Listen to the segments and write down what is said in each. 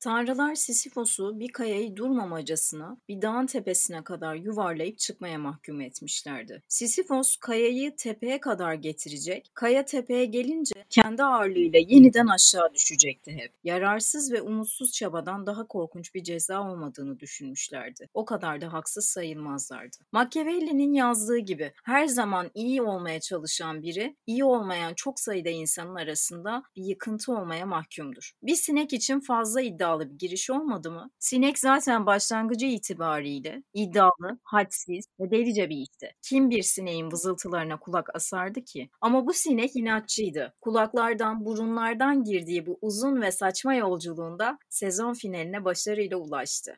Tanrılar Sisyphos'u bir kayayı durmamacasına bir dağın tepesine kadar yuvarlayıp çıkmaya mahkum etmişlerdi. Sisyphos kayayı tepeye kadar getirecek, kaya tepeye gelince kendi ağırlığıyla yeniden aşağı düşecekti hep. Yararsız ve umutsuz çabadan daha korkunç bir ceza olmadığını düşünmüşlerdi. O kadar da haksız sayılmazlardı. Machiavelli'nin yazdığı gibi her zaman iyi olmaya çalışan biri, iyi olmayan çok sayıda insanın arasında bir yıkıntı olmaya mahkumdur. Bir sinek için fazla iddia iddialı bir giriş olmadı mı? Sinek zaten başlangıcı itibariyle iddialı, hadsiz ve delice bir işti. Kim bir sineğin vızıltılarına kulak asardı ki? Ama bu sinek inatçıydı. Kulaklardan, burunlardan girdiği bu uzun ve saçma yolculuğunda sezon finaline başarıyla ulaştı.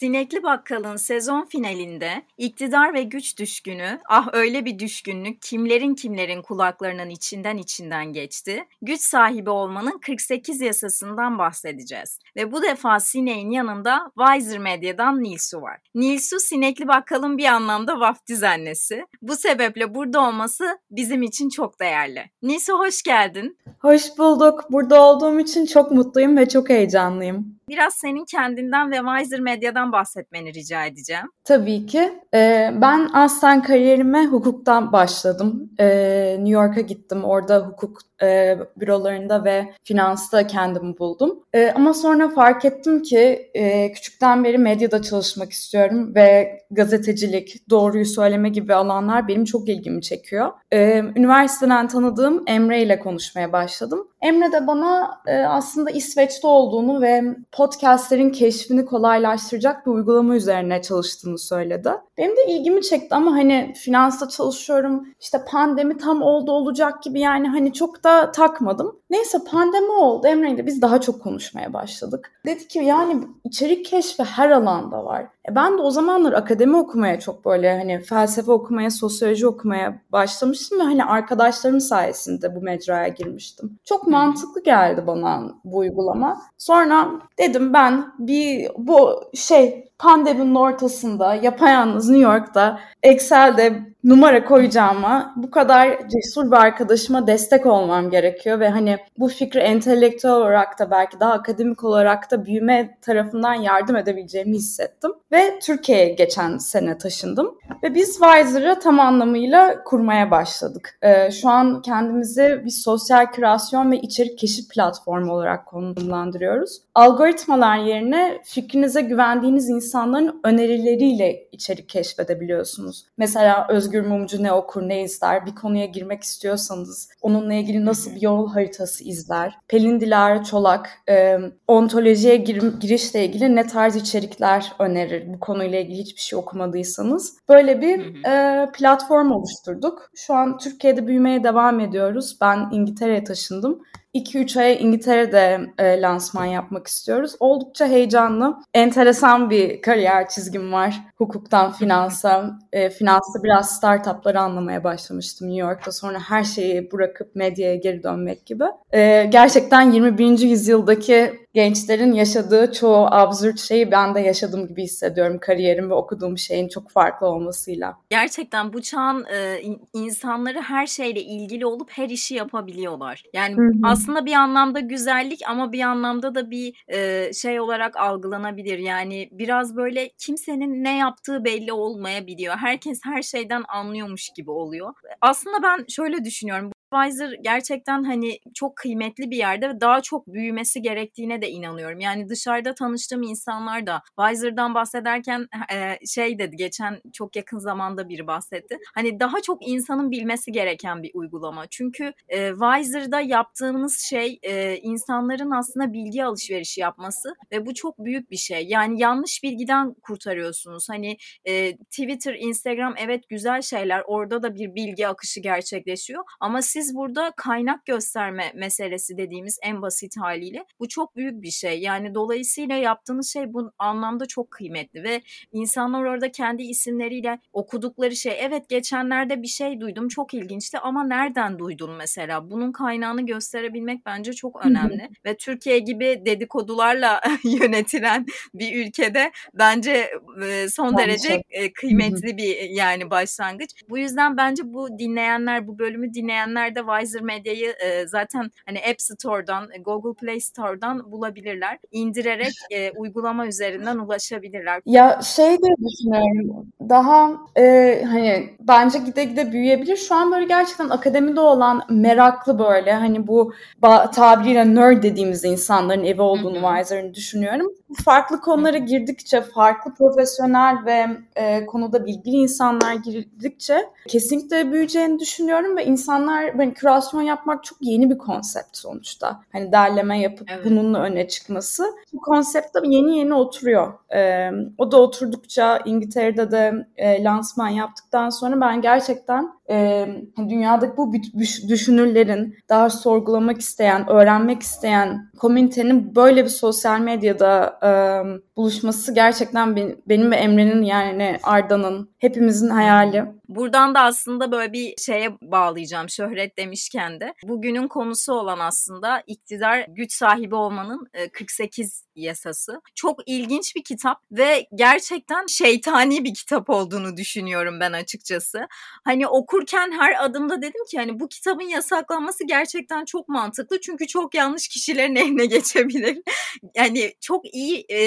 Sinekli Bakkal'ın sezon finalinde iktidar ve güç düşkünü, ah öyle bir düşkünlük kimlerin kimlerin kulaklarının içinden içinden geçti. Güç sahibi olmanın 48 yasasından bahsedeceğiz. Ve bu defa sineğin yanında Weiser Medya'dan Nilsu var. Nilsu Sinekli Bakkal'ın bir anlamda vaftiz annesi. Bu sebeple burada olması bizim için çok değerli. Nilsu hoş geldin. Hoş bulduk. Burada olduğum için çok mutluyum ve çok heyecanlıyım. Biraz senin kendinden ve Wiser Medya'dan bahsetmeni rica edeceğim. Tabii ki. Ee, ben aslen kariyerime hukuktan başladım. Ee, New York'a gittim. Orada hukuk e, bürolarında ve finansta kendimi buldum. E, ama sonra fark ettim ki e, küçükten beri medyada çalışmak istiyorum ve gazetecilik, doğruyu söyleme gibi alanlar benim çok ilgimi çekiyor. E, üniversiteden tanıdığım Emre ile konuşmaya başladım. Emre de bana e, aslında İsveç'te olduğunu ve podcastlerin keşfini kolaylaştıracak bir uygulama üzerine çalıştığını söyledi. Benim de ilgimi çekti ama hani finansta çalışıyorum, işte pandemi tam oldu olacak gibi yani hani çok da takmadım. Neyse pandemi oldu. Emre ile biz daha çok konuşmaya başladık. Dedi ki yani içerik keşfi her alanda var. E ben de o zamanlar akademi okumaya çok böyle hani felsefe okumaya, sosyoloji okumaya başlamıştım ve hani arkadaşlarım sayesinde bu mecraya girmiştim. Çok mantıklı geldi bana bu uygulama. Sonra dedim ben bir bu şey pandeminin ortasında yapayalnız New York'ta Excel'de numara koyacağıma bu kadar cesur bir arkadaşıma destek olmam gerekiyor ve hani bu fikri entelektüel olarak da belki daha akademik olarak da büyüme tarafından yardım edebileceğimi hissettim. Ve Türkiye'ye geçen sene taşındım. Ve biz Wiser'ı tam anlamıyla kurmaya başladık. Ee, şu an kendimizi bir sosyal kürasyon ve içerik keşif platformu olarak konumlandırıyoruz. Algoritmalar yerine fikrinize güvendiğiniz insanların önerileriyle içerik keşfedebiliyorsunuz. Mesela Özgür Mumcu ne okur, ne izler, bir konuya girmek istiyorsanız onunla ilgili nasıl bir yol haritası izler, Pelin Dilara Çolak e, ontolojiye gir, girişle ilgili ne tarz içerikler önerir bu konuyla ilgili hiçbir şey okumadıysanız. Böyle bir e, platform oluşturduk. Şu an Türkiye'de büyümeye devam ediyoruz. Ben İngiltere'ye taşındım. 2-3 aya İngiltere'de e, lansman yapmak istiyoruz. Oldukça heyecanlı, enteresan bir kariyer çizgim var. Hukuktan finansa, e, finansta biraz startupları anlamaya başlamıştım New York'ta. Sonra her şeyi bırakıp medyaya geri dönmek gibi. E, gerçekten 21. yüzyıldaki gençlerin yaşadığı çoğu absürt şeyi ben de yaşadığım gibi hissediyorum kariyerim ve okuduğum şeyin çok farklı olmasıyla. Gerçekten bu çağın e, insanları her şeyle ilgili olup her işi yapabiliyorlar. Yani Hı-hı. aslında bir anlamda güzellik ama bir anlamda da bir e, şey olarak algılanabilir. Yani biraz böyle kimsenin ne yaptığı belli olmayabiliyor. Herkes her şeyden anlıyormuş gibi oluyor. Aslında ben şöyle düşünüyorum. Pfizer gerçekten hani çok kıymetli bir yerde ve daha çok büyümesi gerektiğine de inanıyorum. Yani dışarıda tanıştığım insanlar da Pfizer'dan bahsederken e, şey dedi geçen çok yakın zamanda biri bahsetti. Hani daha çok insanın bilmesi gereken bir uygulama. Çünkü e, Pfizer'da yaptığımız şey e, insanların aslında bilgi alışverişi yapması ve bu çok büyük bir şey. Yani yanlış bilgiden kurtarıyorsunuz. Hani e, Twitter, Instagram evet güzel şeyler. Orada da bir bilgi akışı gerçekleşiyor ama siz siz burada kaynak gösterme meselesi dediğimiz en basit haliyle bu çok büyük bir şey. Yani dolayısıyla yaptığınız şey bu anlamda çok kıymetli ve insanlar orada kendi isimleriyle okudukları şey evet geçenlerde bir şey duydum çok ilginçti ama nereden duydun mesela? Bunun kaynağını gösterebilmek bence çok önemli ve Türkiye gibi dedikodularla yönetilen bir ülkede bence son derece kıymetli bir yani başlangıç. Bu yüzden bence bu dinleyenler bu bölümü dinleyenler de Wiser Medya'yı e, zaten hani App Store'dan, Google Play Store'dan bulabilirler. İndirerek e, uygulama üzerinden ulaşabilirler. Ya şey de düşünüyorum. Daha e, hani bence gide gide büyüyebilir. Şu an böyle gerçekten akademide olan meraklı böyle hani bu tabiriyle nerd dediğimiz insanların evi olduğunu Wiser'ın düşünüyorum. Farklı konulara girdikçe, farklı profesyonel ve e, konuda bilgili insanlar girdikçe kesinlikle büyüyeceğini düşünüyorum ve insanlar hani kürasyon yapmak çok yeni bir konsept sonuçta. Hani derleme yapıp evet. bununla öne çıkması. Bu konsept de yeni yeni oturuyor. E, o da oturdukça İngiltere'de de e, lansman yaptıktan sonra ben gerçekten e, dünyadaki bu düşünürlerin daha sorgulamak isteyen, öğrenmek isteyen komünitenin böyle bir sosyal medyada e, buluşması gerçekten benim ve Emre'nin yani Arda'nın hepimizin hayali. Buradan da aslında böyle bir şeye bağlayacağım şöhret demişken de. Bugünün konusu olan aslında iktidar güç sahibi olmanın 48 yasası. Çok ilginç bir kitap ve gerçekten şeytani bir kitap olduğunu düşünüyorum ben açıkçası. Hani okurken her adımda dedim ki hani bu kitabın yasaklanması gerçekten çok mantıklı çünkü çok yanlış kişilerin eline geçebilir. yani çok iyi e,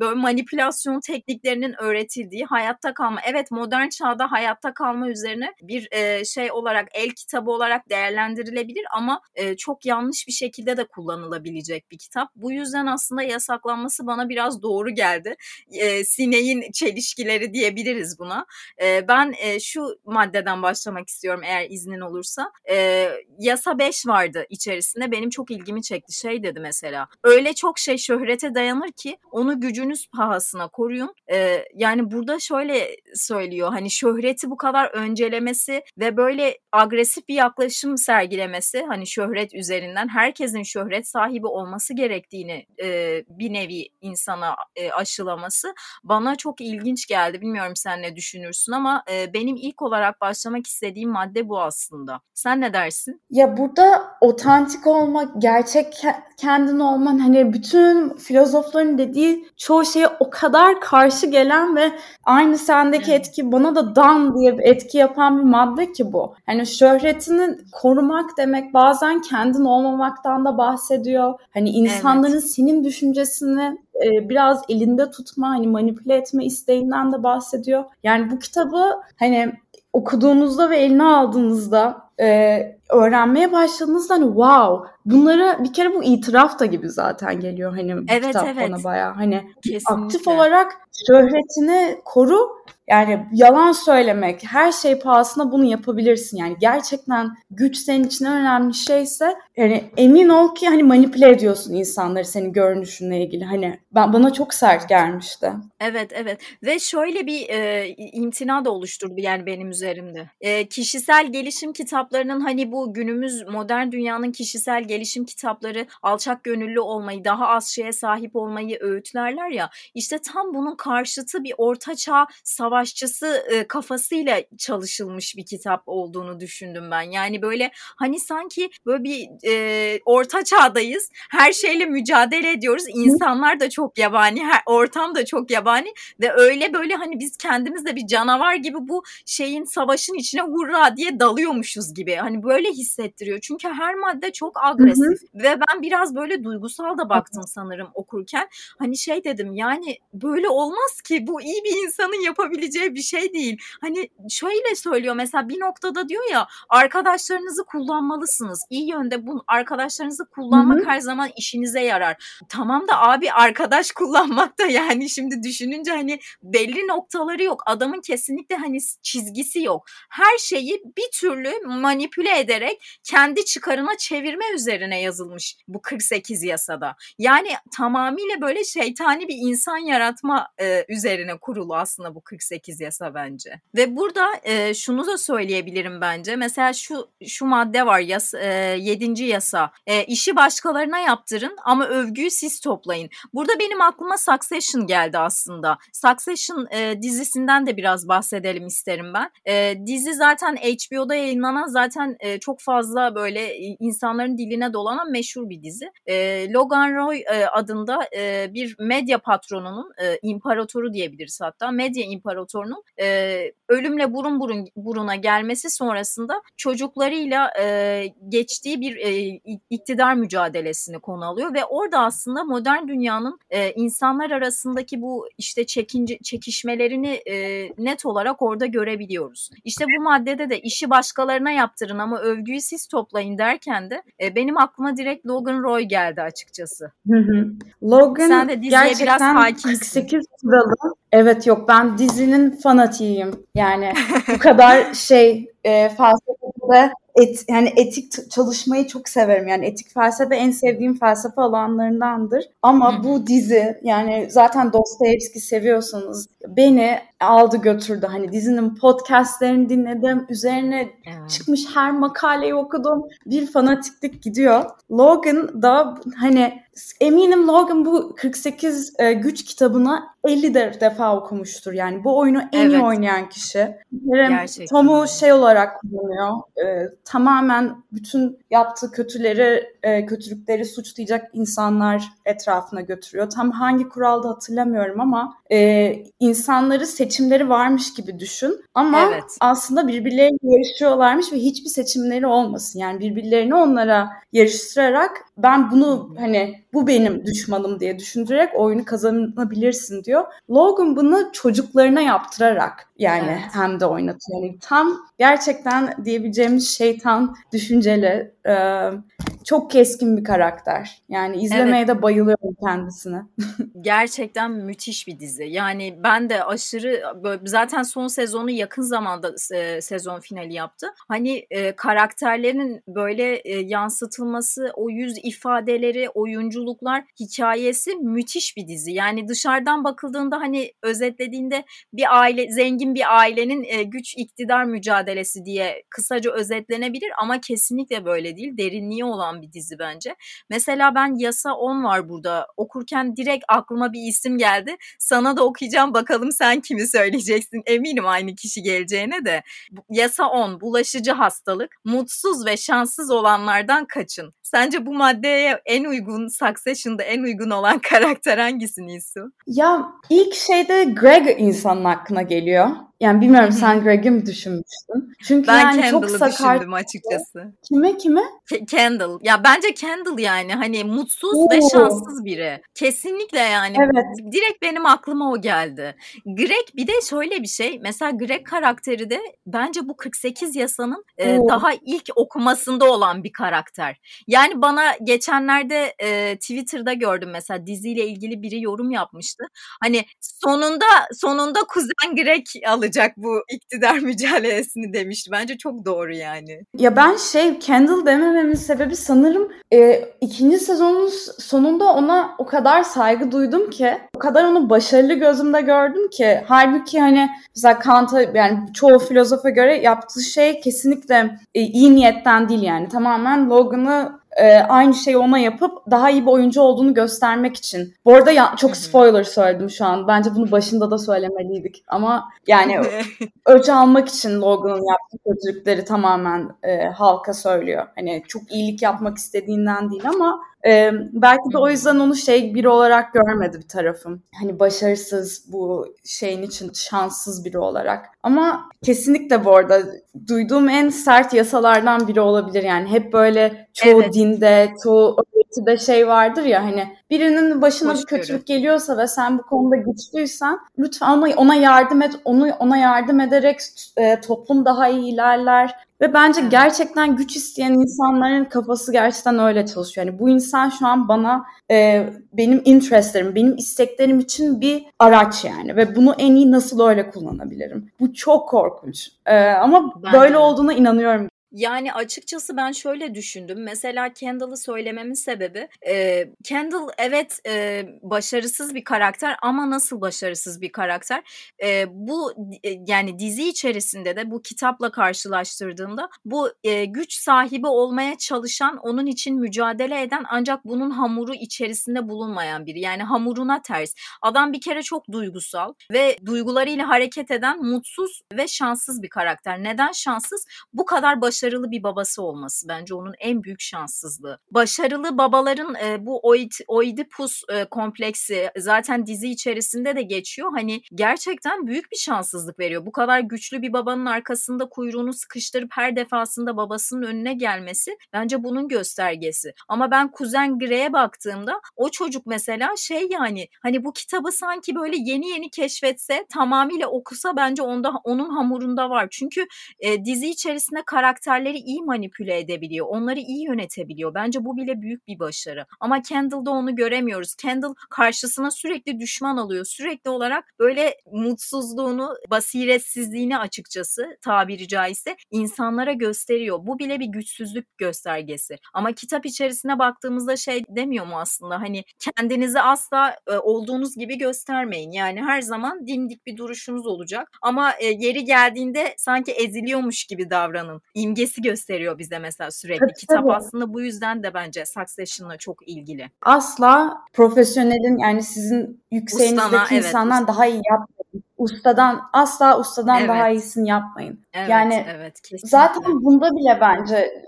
böyle manipülasyon tekniklerinin öğretildiği hayatta kalma. Evet modern çağda hayatta kalma üzerine bir e, şey olarak el kitabı olarak değerlendirilebilir ama e, çok yanlış bir şekilde de kullanılabilecek bir kitap. Bu yüzden aslında yasaklanması bana biraz doğru geldi. E, sineğin çelişkileri diyebiliriz buna. E, ben e, şu maddeden başlamak istiyorum eğer iznin olursa. E, yasa 5 vardı içerisinde benim çok ilgimi çekti. Şey dedi mesela öyle çok şey şöhrete dayanır ki onu gücünüz pahasına koruyun. E, yani burada şöyle söylüyor hani şöhreti bu kadar öncelemesi ve böyle agresif bir yaklaşım sergilemesi hani şöhret üzerinden herkesin şöhret sahibi olması gerektiğini e, bir nevi insana e, aşılaması bana çok ilginç geldi. Bilmiyorum sen ne düşünürsün ama e, benim ilk olarak başlamak istediğim madde bu aslında. Sen ne dersin? Ya burada otantik olmak, gerçek kendin olman hani bütün filozofların dediği çoğu şeye o kadar karşı gelen ve aynı sendeki etki bana da dan diye bir etki yapan bir madde ki bu. Hani şöhretini korumak demek bazen kendin olmamaktan da bahsediyor. Hani insanların evet. senin düşüncesini e, biraz elinde tutma, hani manipüle etme isteğinden de bahsediyor. Yani bu kitabı hani okuduğunuzda ve eline aldığınızda e, öğrenmeye başladığınızda hani wow bunları bir kere bu itiraf da gibi zaten geliyor hani bu evet, kitap evet. bana baya hani Kesinlikle. aktif olarak şöhretini koru yani yalan söylemek her şey pahasına bunu yapabilirsin yani gerçekten güç senin için önemli şeyse yani emin ol ki hani manipüle ediyorsun insanları senin görünüşünle ilgili hani ben bana çok sert gelmişti. Evet evet ve şöyle bir e, imtina da oluşturdu yani benim üzerimde. E, kişisel gelişim kitaplarının hani bu günümüz modern dünyanın kişisel gelişim kitapları alçak gönüllü olmayı, daha az şeye sahip olmayı öğütlerler ya. İşte tam bunun karşıtı bir ortaçağ savaşçısı e, kafasıyla çalışılmış bir kitap olduğunu düşündüm ben. Yani böyle hani sanki böyle bir e, orta çağdayız. Her şeyle mücadele ediyoruz. İnsanlar da çok yabani, her, ortam da çok yabani ve öyle böyle hani biz kendimiz de bir canavar gibi bu şeyin savaşın içine hurra diye dalıyormuşuz gibi. Hani böyle hissettiriyor. Çünkü her madde çok agresif hı hı. ve ben biraz böyle duygusal da baktım sanırım okurken. Hani şey dedim yani böyle olmaz ki bu iyi bir insanın yapabileceği bir şey değil. Hani şöyle söylüyor mesela bir noktada diyor ya arkadaşlarınızı kullanmalısınız. İyi yönde bu arkadaşlarınızı kullanmak Hı-hı. her zaman işinize yarar. Tamam da abi arkadaş kullanmak da yani şimdi düşününce hani belli noktaları yok. Adamın kesinlikle hani çizgisi yok. Her şeyi bir türlü manipüle ederek kendi çıkarına çevirme üzerine yazılmış bu 48 yasada. Yani tamamıyla böyle şeytani bir insan yaratma e, üzerine kurulu aslında bu 48 yasa bence. Ve burada e, şunu da söyleyebilirim bence. Mesela şu şu madde var yas, e, 7. yasa. E, işi başkalarına yaptırın ama övgüyü siz toplayın. Burada benim aklıma Succession geldi aslında. Succession e, dizisinden de biraz bahsedelim isterim ben. E, dizi zaten HBO'da yayınlanan zaten e, çok fazla böyle insanların diline dolanan meşhur bir dizi. E, Logan Roy e, adında e, bir medya patronunun e, imparatoru diyebiliriz hatta medya imparatorunun e, ölümle burun burun buruna gelmesi sonrasında çocuklarıyla e, geçtiği bir e, iktidar mücadelesini konu alıyor ve orada aslında modern dünyanın e, insanlar arasındaki bu işte çekince çekişmelerini e, net olarak orada görebiliyoruz. İşte bu maddede de işi başkalarına yaptırın ama övgüyü siz toplayın derken de e, benim aklıma direkt Logan Roy geldi açıkçası. Hı hı. Logan Sen de diziye biraz hakimsin. 48 sıralı. Evet yok ben dizinin fanatiyim. Yani bu kadar şey e, felsefede et, yani etik çalışmayı çok severim. Yani etik felsefe en sevdiğim felsefe alanlarındandır. Ama bu dizi yani zaten Dostoyevski seviyorsanız beni aldı götürdü. Hani dizinin podcastlerini dinledim. Üzerine evet. çıkmış her makaleyi okudum. Bir fanatiklik gidiyor. Logan da hani eminim Logan bu 48 e, güç kitabını 50 defa okumuştur. Yani bu oyunu en evet. iyi oynayan kişi. Gerçekten. Tom'u şey olarak kullanıyor. E, tamamen bütün yaptığı kötüleri, e, kötülükleri suçlayacak insanlar etrafına götürüyor. Tam hangi kuralda hatırlamıyorum ama e, insanları seçimleri varmış gibi düşün. Ama evet. aslında birbirleriyle yarışıyorlarmış ve hiçbir seçimleri olmasın. Yani birbirlerini onlara yarıştırarak ben bunu hani bu benim düşmanım diye düşündürerek oyunu kazanabilirsin diyor. Logan bunu çocuklarına yaptırarak yani evet. hem de oynatıyor. Yani tam gerçekten diyebileceğimiz şeytan düşünceli e, çok keskin bir karakter. Yani izlemeye evet. de bayılıyorum kendisine. Gerçekten müthiş bir dizi. Yani ben de aşırı zaten son sezonu yakın zamanda e, sezon finali yaptı. Hani e, karakterlerin böyle e, yansıtılması, o yüz ifadeleri, oyunculuklar, hikayesi müthiş bir dizi. Yani dışarıdan bakıldığında hani özetlediğinde bir aile zengin bir ailenin e, güç iktidar mücadelesi diye kısaca özetlenebilir ama kesinlikle böyle değil. Derinliği olan bir dizi bence. Mesela ben Yasa 10 var burada. Okurken direkt aklıma bir isim geldi. Sana da okuyacağım bakalım sen kimi söyleyeceksin. Eminim aynı kişi geleceğine de. Yasa 10 bulaşıcı hastalık. Mutsuz ve şanssız olanlardan kaçın. Sence bu maddeye en uygun Succession'da en uygun olan karakter hangisi Nisu? Ya ilk şeyde Greg insanın aklına geliyor. Yani bilmiyorum sen Greg'i mi düşünmüştün? Çünkü ben yani Kendall'ı çok sakar... düşündüm açıkçası. Kime kime? K- Kendall. Ya bence Kendall yani hani mutsuz Oo. ve şanssız biri. Kesinlikle yani. Evet. Direkt benim aklıma o geldi. Greg bir de şöyle bir şey. Mesela Greg karakteri de bence bu 48 yasanın e, daha ilk okumasında olan bir karakter. Yani bana geçenlerde e, Twitter'da gördüm mesela diziyle ilgili biri yorum yapmıştı. Hani sonunda sonunda kuzen Greg alacak alacak bu iktidar mücadelesini demişti. Bence çok doğru yani. Ya ben şey Kendall demememin sebebi sanırım e, ikinci sezonun sonunda ona o kadar saygı duydum ki o kadar onu başarılı gözümde gördüm ki halbuki hani mesela Kant'a yani çoğu filozofa göre yaptığı şey kesinlikle e, iyi niyetten değil yani tamamen Logan'ı e, aynı şeyi ona yapıp daha iyi bir oyuncu olduğunu göstermek için. Bu arada ya, çok spoiler söyledim şu an. Bence bunu başında da söylemeliydik. Ama yani ölçü almak için Logan'ın yaptığı kötülükleri tamamen e, halka söylüyor. Hani çok iyilik yapmak istediğinden değil ama ee, belki de o yüzden onu şey biri olarak görmedi bir tarafım. Hani başarısız bu şeyin için şanssız biri olarak. Ama kesinlikle bu arada duyduğum en sert yasalardan biri olabilir. Yani hep böyle çoğu evet. dinde, çoğu öğretide şey vardır ya hani birinin başına Hoş bir kötülük görün. geliyorsa ve sen bu konuda güçlüysen lütfen ona, ona yardım et. Onu ona yardım ederek e, toplum daha iyi ilerler. Ve bence gerçekten güç isteyen insanların kafası gerçekten öyle çalışıyor. Yani bu insan şu an bana e, benim interestlerim, benim isteklerim için bir araç yani. Ve bunu en iyi nasıl öyle kullanabilirim? Bu çok korkunç. E, ama ben böyle de. olduğuna inanıyorum yani açıkçası ben şöyle düşündüm. Mesela Kendall'ı söylememin sebebi e, Kendall evet e, başarısız bir karakter ama nasıl başarısız bir karakter? E, bu e, yani dizi içerisinde de bu kitapla karşılaştırdığımda bu e, güç sahibi olmaya çalışan, onun için mücadele eden ancak bunun hamuru içerisinde bulunmayan biri. Yani hamuruna ters. Adam bir kere çok duygusal ve duygularıyla hareket eden mutsuz ve şanssız bir karakter. Neden şanssız? Bu kadar başarısız başarılı bir babası olması bence onun en büyük şanssızlığı. Başarılı babaların e, bu Oid, Oidipus e, kompleksi zaten dizi içerisinde de geçiyor. Hani gerçekten büyük bir şanssızlık veriyor. Bu kadar güçlü bir babanın arkasında kuyruğunu sıkıştırıp her defasında babasının önüne gelmesi bence bunun göstergesi. Ama ben kuzen Grey'e baktığımda o çocuk mesela şey yani hani bu kitabı sanki böyle yeni yeni keşfetse tamamıyla okusa bence onda onun hamurunda var. Çünkü e, dizi içerisinde karakterleri iyi manipüle edebiliyor. Onları iyi yönetebiliyor. Bence bu bile büyük bir başarı. Ama Kendall'da onu göremiyoruz. Kendall karşısına sürekli düşman alıyor. Sürekli olarak böyle mutsuzluğunu, basiretsizliğini açıkçası tabiri caizse insanlara gösteriyor. Bu bile bir güçsüzlük göstergesi. Ama kitap içerisine baktığımızda şey demiyor mu aslında hani kendinizi asla e, olduğunuz gibi göstermeyin. Yani her zaman dimdik bir duruşunuz olacak. Ama e, yeri geldiğinde sanki eziliyormuş gibi davranın. İmgesi gösteriyor bize mesela sürekli. Tabii, Kitap tabii. aslında bu yüzden de bence Succession'la çok ilgili. Asla profesyonelin yani sizin yükseğinizdeki Ustana, insandan evet, daha iyi yapmayın. Ustadan asla ustadan evet. daha iyisini yapmayın. Evet, yani evet, zaten bunda bile bence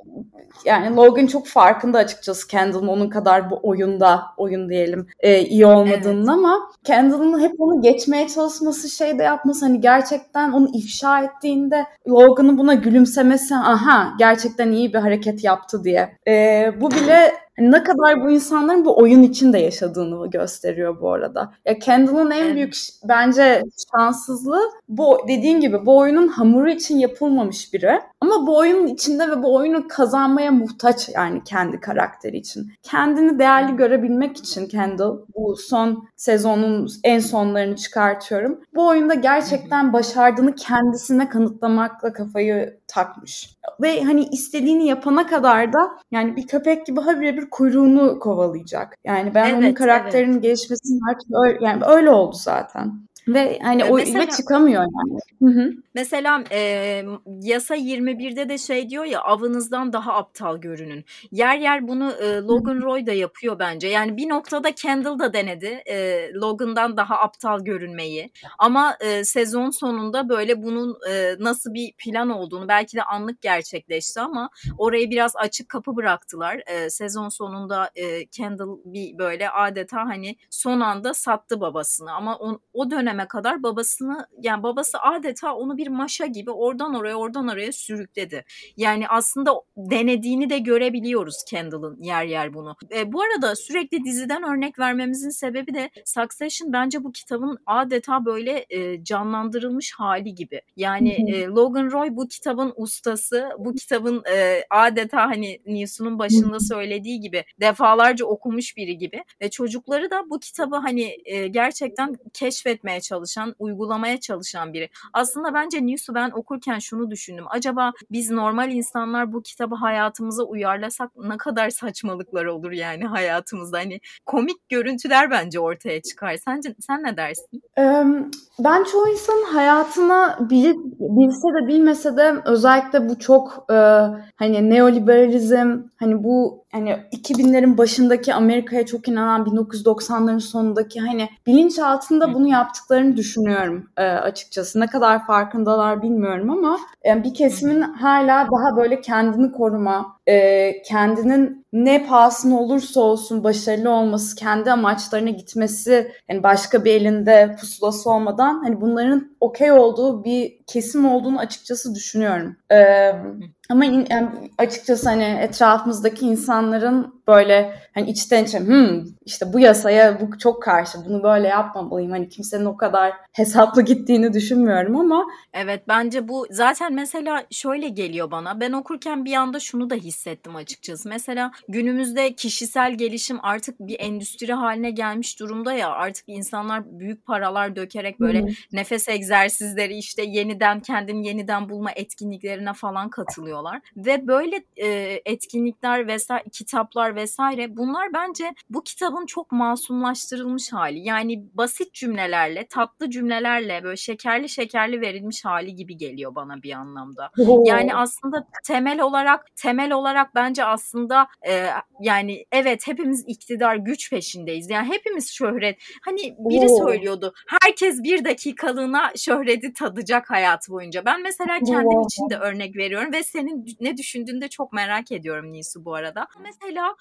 yani Logan çok farkında açıkçası Kendall'ın onun kadar bu oyunda, oyun diyelim e, iyi olmadığının evet. ama Kendall'ın hep onu geçmeye çalışması, şey de yapması hani gerçekten onu ifşa ettiğinde Logan'ın buna gülümsemesi aha gerçekten iyi bir hareket yaptı diye. E, bu bile ne kadar bu insanların bu oyun içinde yaşadığını gösteriyor bu arada. Ya Kendall'ın en büyük bence şanssızlığı bu dediğin gibi bu oyunun hamuru için yapılmamış biri. Ama bu oyunun içinde ve bu oyunu kazanmaya muhtaç yani kendi karakteri için. Kendini değerli görebilmek için Kendall bu son sezonun en sonlarını çıkartıyorum. Bu oyunda gerçekten başardığını kendisine kanıtlamakla kafayı takmış. Ve hani istediğini yapana kadar da yani bir köpek gibi habire bir kuyruğunu kovalayacak. Yani ben evet, onun karakterinin evet. gelişmesini artık öyle, yani öyle oldu zaten. Ve hani o mesela, ve çıkamıyor yani. Hı hı. Mesela e, yasa 21'de de şey diyor ya avınızdan daha aptal görünün. Yer yer bunu e, Logan Roy da yapıyor bence. Yani bir noktada Kendall da denedi e, Logan'dan daha aptal görünmeyi. Ama e, sezon sonunda böyle bunun e, nasıl bir plan olduğunu belki de anlık gerçekleşti ama orayı biraz açık kapı bıraktılar. E, sezon sonunda e, Kendall bir böyle adeta hani son anda sattı babasını ama on, o döneme kadar babasını yani babası adeta onu bir maşa gibi oradan oraya oradan oraya sürükledi. Yani aslında denediğini de görebiliyoruz Kendall'ın yer yer bunu. E, bu arada sürekli diziden örnek vermemizin sebebi de Succession bence bu kitabın adeta böyle e, canlandırılmış hali gibi. Yani e, Logan Roy bu kitabın ustası, bu kitabın e, adeta hani News'un başında söylediği gibi defalarca okumuş biri gibi ve çocukları da bu kitabı hani e, gerçekten keşfetmeye çalışan, uygulamaya çalışan biri. Aslında ben bence News'u ben okurken şunu düşündüm. Acaba biz normal insanlar bu kitabı hayatımıza uyarlasak ne kadar saçmalıklar olur yani hayatımızda. Hani komik görüntüler bence ortaya çıkar. Sence sen ne dersin? Ben çoğu insanın hayatına bil, bilse de bilmese de özellikle bu çok hani neoliberalizm hani bu hani 2000'lerin başındaki Amerika'ya çok inanan 1990'ların sonundaki hani bilinç altında bunu yaptıklarını düşünüyorum e, açıkçası. Ne kadar farkındalar bilmiyorum ama yani bir kesimin hala daha böyle kendini koruma, e, kendinin ne pahasına olursa olsun başarılı olması, kendi amaçlarına gitmesi, yani başka bir elinde pusulası olmadan hani bunların okey olduğu bir kesim olduğunu açıkçası düşünüyorum. Ee, ama in, yani açıkçası hani etrafımızdaki insanların böyle hani içten içe hmm, işte bu yasaya bu çok karşı bunu böyle yapmamalıyım. Hani kimsenin o kadar hesaplı gittiğini düşünmüyorum ama. Evet bence bu zaten mesela şöyle geliyor bana. Ben okurken bir anda şunu da hissettim açıkçası. Mesela günümüzde kişisel gelişim artık bir endüstri haline gelmiş durumda ya. Artık insanlar büyük paralar dökerek böyle hmm. nefes egzersizleri işte yeniden kendini yeniden bulma etkinliklerine falan katılıyorlar. Ve böyle e, etkinlikler vesaire kitaplar var vesaire. Bunlar bence bu kitabın çok masumlaştırılmış hali. Yani basit cümlelerle, tatlı cümlelerle böyle şekerli şekerli verilmiş hali gibi geliyor bana bir anlamda. Yani aslında temel olarak temel olarak bence aslında e, yani evet hepimiz iktidar güç peşindeyiz. Yani hepimiz şöhret. Hani biri söylüyordu. Herkes bir dakikalığına şöhreti tadacak hayat boyunca. Ben mesela kendim için de örnek veriyorum ve senin ne düşündüğünü de çok merak ediyorum Nisu bu arada. Mesela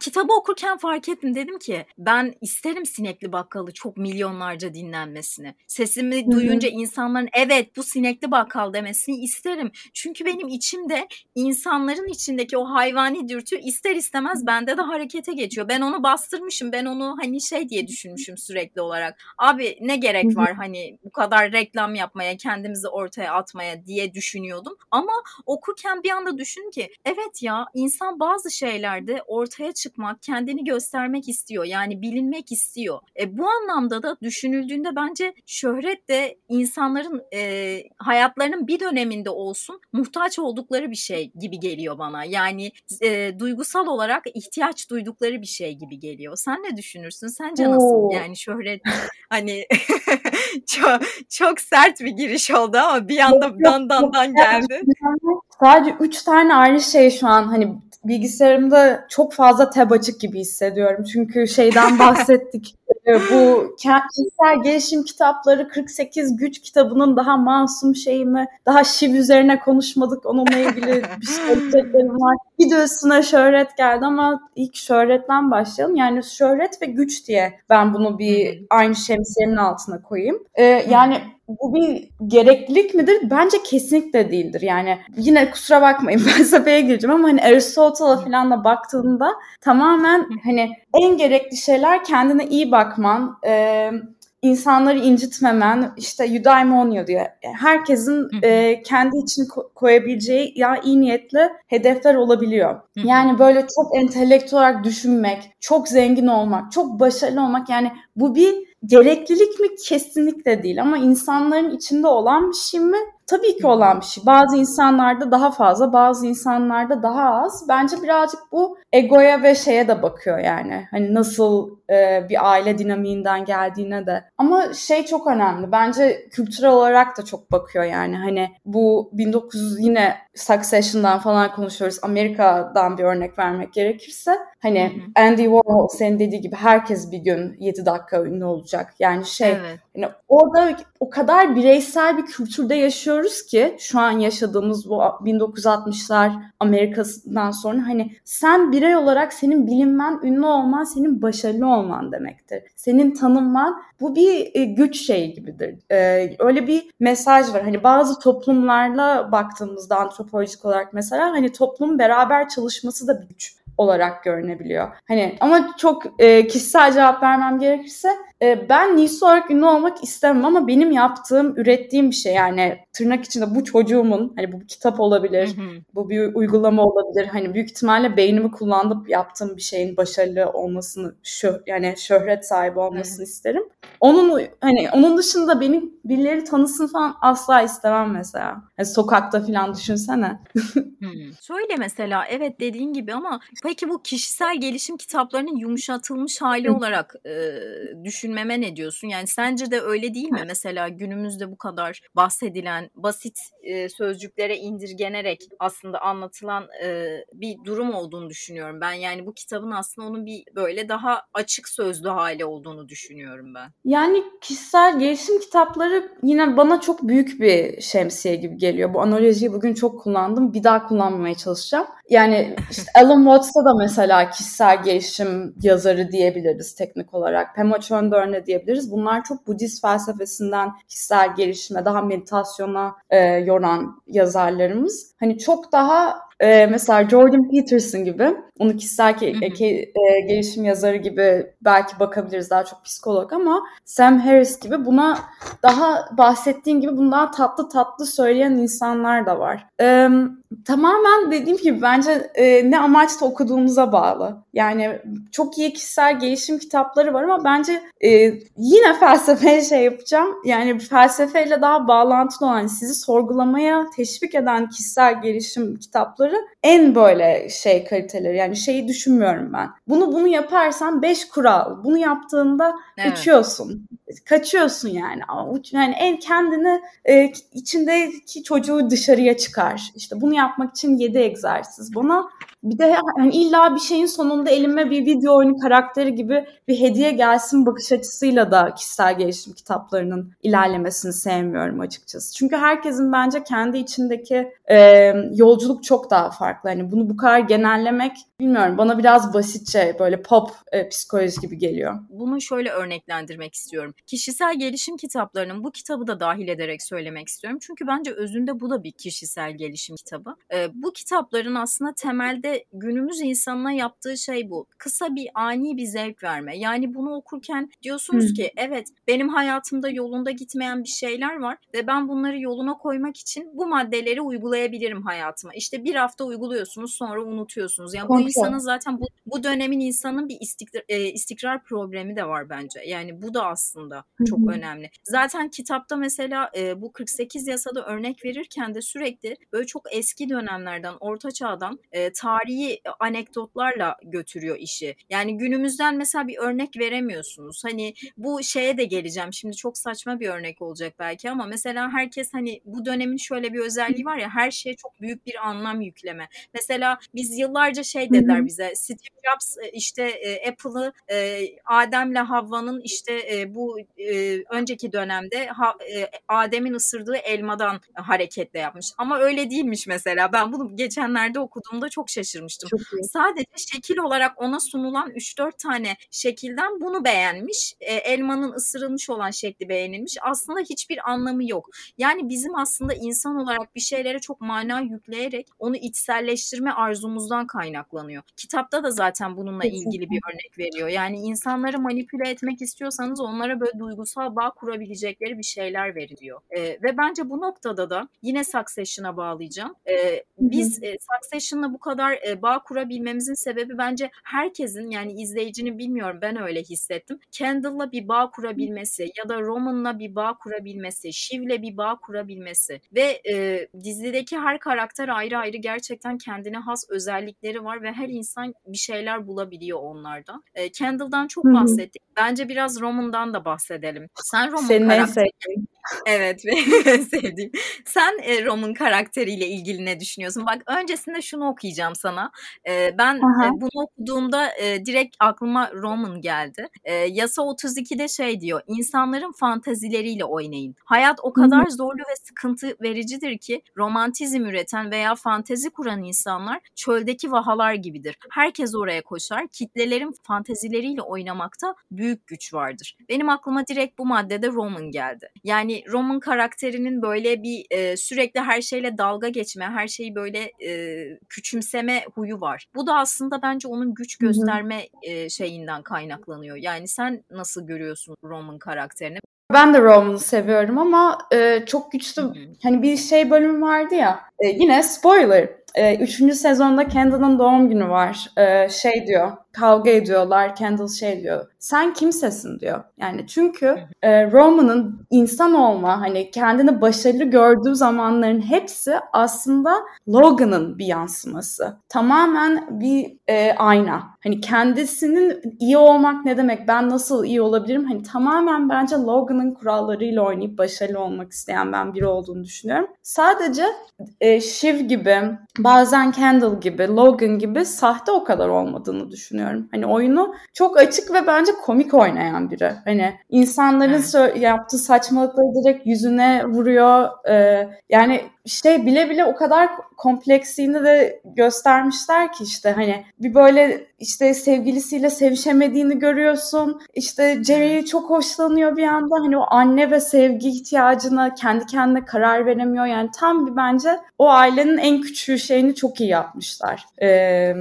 kitabı okurken fark ettim dedim ki ben isterim Sinekli Bakkalı çok milyonlarca dinlenmesini. Sesimi duyunca insanların evet bu Sinekli Bakkal demesini isterim. Çünkü benim içimde insanların içindeki o hayvani dürtü ister istemez bende de harekete geçiyor. Ben onu bastırmışım. Ben onu hani şey diye düşünmüşüm sürekli olarak. Abi ne gerek var hani bu kadar reklam yapmaya, kendimizi ortaya atmaya diye düşünüyordum. Ama okurken bir anda düşün ki evet ya insan bazı şeylerde ortaya çıkmak, kendini göstermek istiyor. Yani bilinmek istiyor. E, bu anlamda da düşünüldüğünde bence şöhret de insanların e, hayatlarının bir döneminde olsun muhtaç oldukları bir şey gibi geliyor bana. Yani e, duygusal olarak ihtiyaç duydukları bir şey gibi geliyor. Sen ne düşünürsün? Sence nasıl? Oo. Yani şöhret hani çok çok sert bir giriş oldu ama bir anda dandandan geldi. Sadece üç tane ayrı şey şu an hani bilgisayarımda çok fazla tab açık gibi hissediyorum. Çünkü şeyden bahsettik. Ee, bu kişisel gelişim kitapları 48 güç kitabının daha masum şeyi mi? Daha şiv üzerine konuşmadık. Onunla ilgili bir söyleyeceklerim var. Bir de şöhret geldi ama ilk şöhretten başlayalım. Yani şöhret ve güç diye ben bunu bir aynı şemsiyenin altına koyayım. Ee, yani bu bir gereklilik midir? Bence kesinlikle değildir. Yani yine kusura bakmayın felsefeye gireceğim ama hani Aristotel'a falan da baktığında tamamen hani en gerekli şeyler kendine iyi bakman, e, insanları incitmemen, işte eudaimonia diyor. Herkesin e, kendi için ko- koyabileceği ya iyi niyetli hedefler olabiliyor. Yani böyle çok entelektüel olarak düşünmek, çok zengin olmak, çok başarılı olmak yani bu bir gereklilik mi? Kesinlikle değil ama insanların içinde olan bir şey mi? Tabii ki olan bir şey. Bazı insanlarda daha fazla, bazı insanlarda daha az. Bence birazcık bu egoya ve şeye de bakıyor yani. Hani nasıl e, bir aile dinamiğinden geldiğine de. Ama şey çok önemli. Bence kültürel olarak da çok bakıyor yani. Hani bu 1900 yine Succession'dan falan konuşuyoruz. Amerika'dan bir örnek vermek gerekirse hani. Andy Warhol senin dediği gibi herkes bir gün 7 dakika ünlü olacak. Yani şey evet. Yani orada o kadar bireysel bir kültürde yaşıyoruz ki şu an yaşadığımız bu 1960'lar Amerika'sından sonra hani sen birey olarak senin bilinmen, ünlü olman, senin başarılı olman demektir. Senin tanınman bu bir e, güç şeyi gibidir. E, öyle bir mesaj var. Hani bazı toplumlarla baktığımızda antropolojik olarak mesela hani toplumun beraber çalışması da bir güç olarak görünebiliyor. Hani ama çok e, kişisel cevap vermem gerekirse ben Nisu olarak ünlü olmak istemem ama benim yaptığım, ürettiğim bir şey yani tırnak içinde bu çocuğumun hani bu bir kitap olabilir, hı hı. bu bir uygulama olabilir. Hani büyük ihtimalle beynimi kullanıp yaptığım bir şeyin başarılı olmasını, şö yani şöhret sahibi olmasını hı. isterim. Onun hani onun dışında benim birileri tanısın falan asla istemem mesela. Yani sokakta falan düşünsene. hmm. Şöyle mesela evet dediğin gibi ama peki bu kişisel gelişim kitaplarının yumuşatılmış hali olarak e, düşünmeme ne diyorsun? Yani sence de öyle değil mi? Mesela günümüzde bu kadar bahsedilen basit e, sözcüklere indirgenerek aslında anlatılan e, bir durum olduğunu düşünüyorum ben. Yani bu kitabın aslında onun bir böyle daha açık sözlü hali olduğunu düşünüyorum ben. Yani kişisel gelişim kitapları yine bana çok büyük bir şemsiye gibi geliyor. Bu analojiyi bugün çok kullandım. Bir daha kullanmamaya çalışacağım. Yani işte Alan Watts'a da mesela kişisel gelişim yazarı diyebiliriz teknik olarak. Pema Chöndörne diyebiliriz. Bunlar çok Budist felsefesinden kişisel gelişime, daha meditasyona e, yoran yazarlarımız. Hani çok daha e, mesela Jordan Peterson gibi onu kişisel ke- ke- e, gelişim yazarı gibi belki bakabiliriz daha çok psikolog ama Sam Harris gibi buna daha bahsettiğin gibi bundan tatlı tatlı söyleyen insanlar da var. E, tamamen dediğim gibi bence e, ne amaçla okuduğumuza bağlı. Yani çok iyi kişisel gelişim kitapları var ama bence e, yine felsefeye şey yapacağım. Yani felsefeyle daha bağlantılı olan sizi sorgulamaya teşvik eden kişisel gelişim kitapları en böyle şey kaliteleri. Yani şeyi düşünmüyorum ben. Bunu bunu yaparsan beş kural. Bunu yaptığında evet. uçuyorsun. Kaçıyorsun yani. Yani en kendini e, içindeki çocuğu dışarıya çıkar. İşte bunu yapmak için yedi egzersiz. Buna bir de yani illa bir şeyin sonunda elime bir video oyunu karakteri gibi bir hediye gelsin bakış açısıyla da kişisel gelişim kitaplarının ilerlemesini sevmiyorum açıkçası. Çünkü herkesin bence kendi içindeki e, yolculuk çok daha farklı. Hani bunu bu kadar genellemek bilmiyorum bana biraz basitçe böyle pop e, psikoloji gibi geliyor. Bunu şöyle örneklendirmek istiyorum. Kişisel gelişim kitaplarının bu kitabı da dahil ederek söylemek istiyorum. Çünkü bence özünde bu da bir kişisel gelişim kitabı. E, bu kitapların aslında temelde günümüz insanına yaptığı şey bu. Kısa bir ani bir zevk verme. Yani bunu okurken diyorsunuz Hı. ki evet benim hayatımda yolunda gitmeyen bir şeyler var ve ben bunları yoluna koymak için bu maddeleri uygulayabilirim hayatıma. İşte bir hafta uyguluyorsunuz sonra unutuyorsunuz. Yani bu insanın zaten bu, bu dönemin insanın bir istikrar, e, istikrar problemi de var bence. Yani bu da aslında çok Hı-hı. önemli. Zaten kitapta mesela e, bu 48 yasada örnek verirken de sürekli böyle çok eski dönemlerden, orta çağdan e, tarihi anekdotlarla götürüyor işi. Yani günümüzden mesela bir örnek veremiyorsunuz. Hani bu şeye de geleceğim. Şimdi çok saçma bir örnek olacak belki ama mesela herkes hani bu dönemin şöyle bir özelliği var ya her şeye çok büyük bir anlam yükleme. Mesela biz yıllarca şey dediler bize Steve Jobs e, işte e, Apple'ı e, Adem'le Havva'nın işte bu önceki dönemde Adem'in ısırdığı elmadan hareketle yapmış. Ama öyle değilmiş mesela. Ben bunu geçenlerde okuduğumda çok şaşırmıştım. Sadece şekil olarak ona sunulan 3-4 tane şekilden bunu beğenmiş. Elmanın ısırılmış olan şekli beğenilmiş. Aslında hiçbir anlamı yok. Yani bizim aslında insan olarak bir şeylere çok mana yükleyerek onu içselleştirme arzumuzdan kaynaklanıyor. Kitapta da zaten bununla Kesinlikle. ilgili bir örnek veriyor. Yani insanları manipüle etmek istiyorsanız onlara böyle duygusal bağ kurabilecekleri bir şeyler veriliyor. E, ve bence bu noktada da yine Succession'a bağlayacağım. E, biz e, Succession'la bu kadar e, bağ kurabilmemizin sebebi bence herkesin yani izleyicinin bilmiyorum ben öyle hissettim. Kendall'la bir bağ kurabilmesi ya da Roman'la bir bağ kurabilmesi, Shiv'le bir bağ kurabilmesi ve e, dizideki her karakter ayrı ayrı gerçekten kendine has özellikleri var ve her insan bir şeyler bulabiliyor onlardan. E, Kendall'dan çok bahsettik. Bence biraz Roman'dan da bahsedelim. Sen Roman Senin karakteri... Evet sevdiğim. Sen e, Rom'un karakteriyle ilgili ne düşünüyorsun? Bak öncesinde şunu okuyacağım sana. E, ben e, bunu okuduğumda e, direkt aklıma Roman geldi. E, Yasa 32'de şey diyor. İnsanların fantazileriyle oynayın. Hayat o kadar zorlu ve sıkıntı vericidir ki romantizm üreten veya fantezi kuran insanlar çöldeki vahalar gibidir. Herkes oraya koşar. Kitlelerin fantezileriyle oynamakta büyük güç vardır. Benim aklıma direkt bu maddede Roman geldi. Yani Roman karakterinin böyle bir e, sürekli her şeyle dalga geçme, her şeyi böyle e, küçümseme huyu var. Bu da aslında bence onun güç gösterme e, şeyinden kaynaklanıyor. Yani sen nasıl görüyorsun Roman karakterini? Ben de Roman'ı seviyorum ama e, çok güçlü Hı-hı. hani bir şey bölüm vardı ya e, yine spoiler e, üçüncü sezonda Kendall'ın doğum günü var. E, şey diyor, kavga ediyorlar. Kendall şey diyor, sen kimsesin diyor. Yani çünkü e, Roman'ın insan olma, hani kendini başarılı gördüğü zamanların hepsi aslında Logan'ın bir yansıması. Tamamen bir e, ayna. Hani kendisinin iyi olmak ne demek, ben nasıl iyi olabilirim? Hani tamamen bence Logan'ın kurallarıyla oynayıp başarılı olmak isteyen ben biri olduğunu düşünüyorum. Sadece e, Shiv gibi bazen Kendall gibi, Logan gibi sahte o kadar olmadığını düşünüyorum. Hani oyunu çok açık ve bence komik oynayan biri. Hani insanların evet. yaptığı saçmalıkları direkt yüzüne vuruyor. Ee, yani şey bile bile o kadar kompleksliğini de göstermişler ki işte hani bir böyle işte sevgilisiyle sevişemediğini görüyorsun. İşte Jerry çok hoşlanıyor bir anda. Hani o anne ve sevgi ihtiyacına kendi kendine karar veremiyor. Yani tam bir bence o ailenin en küçüğü şeyini çok iyi yapmışlar. Ee,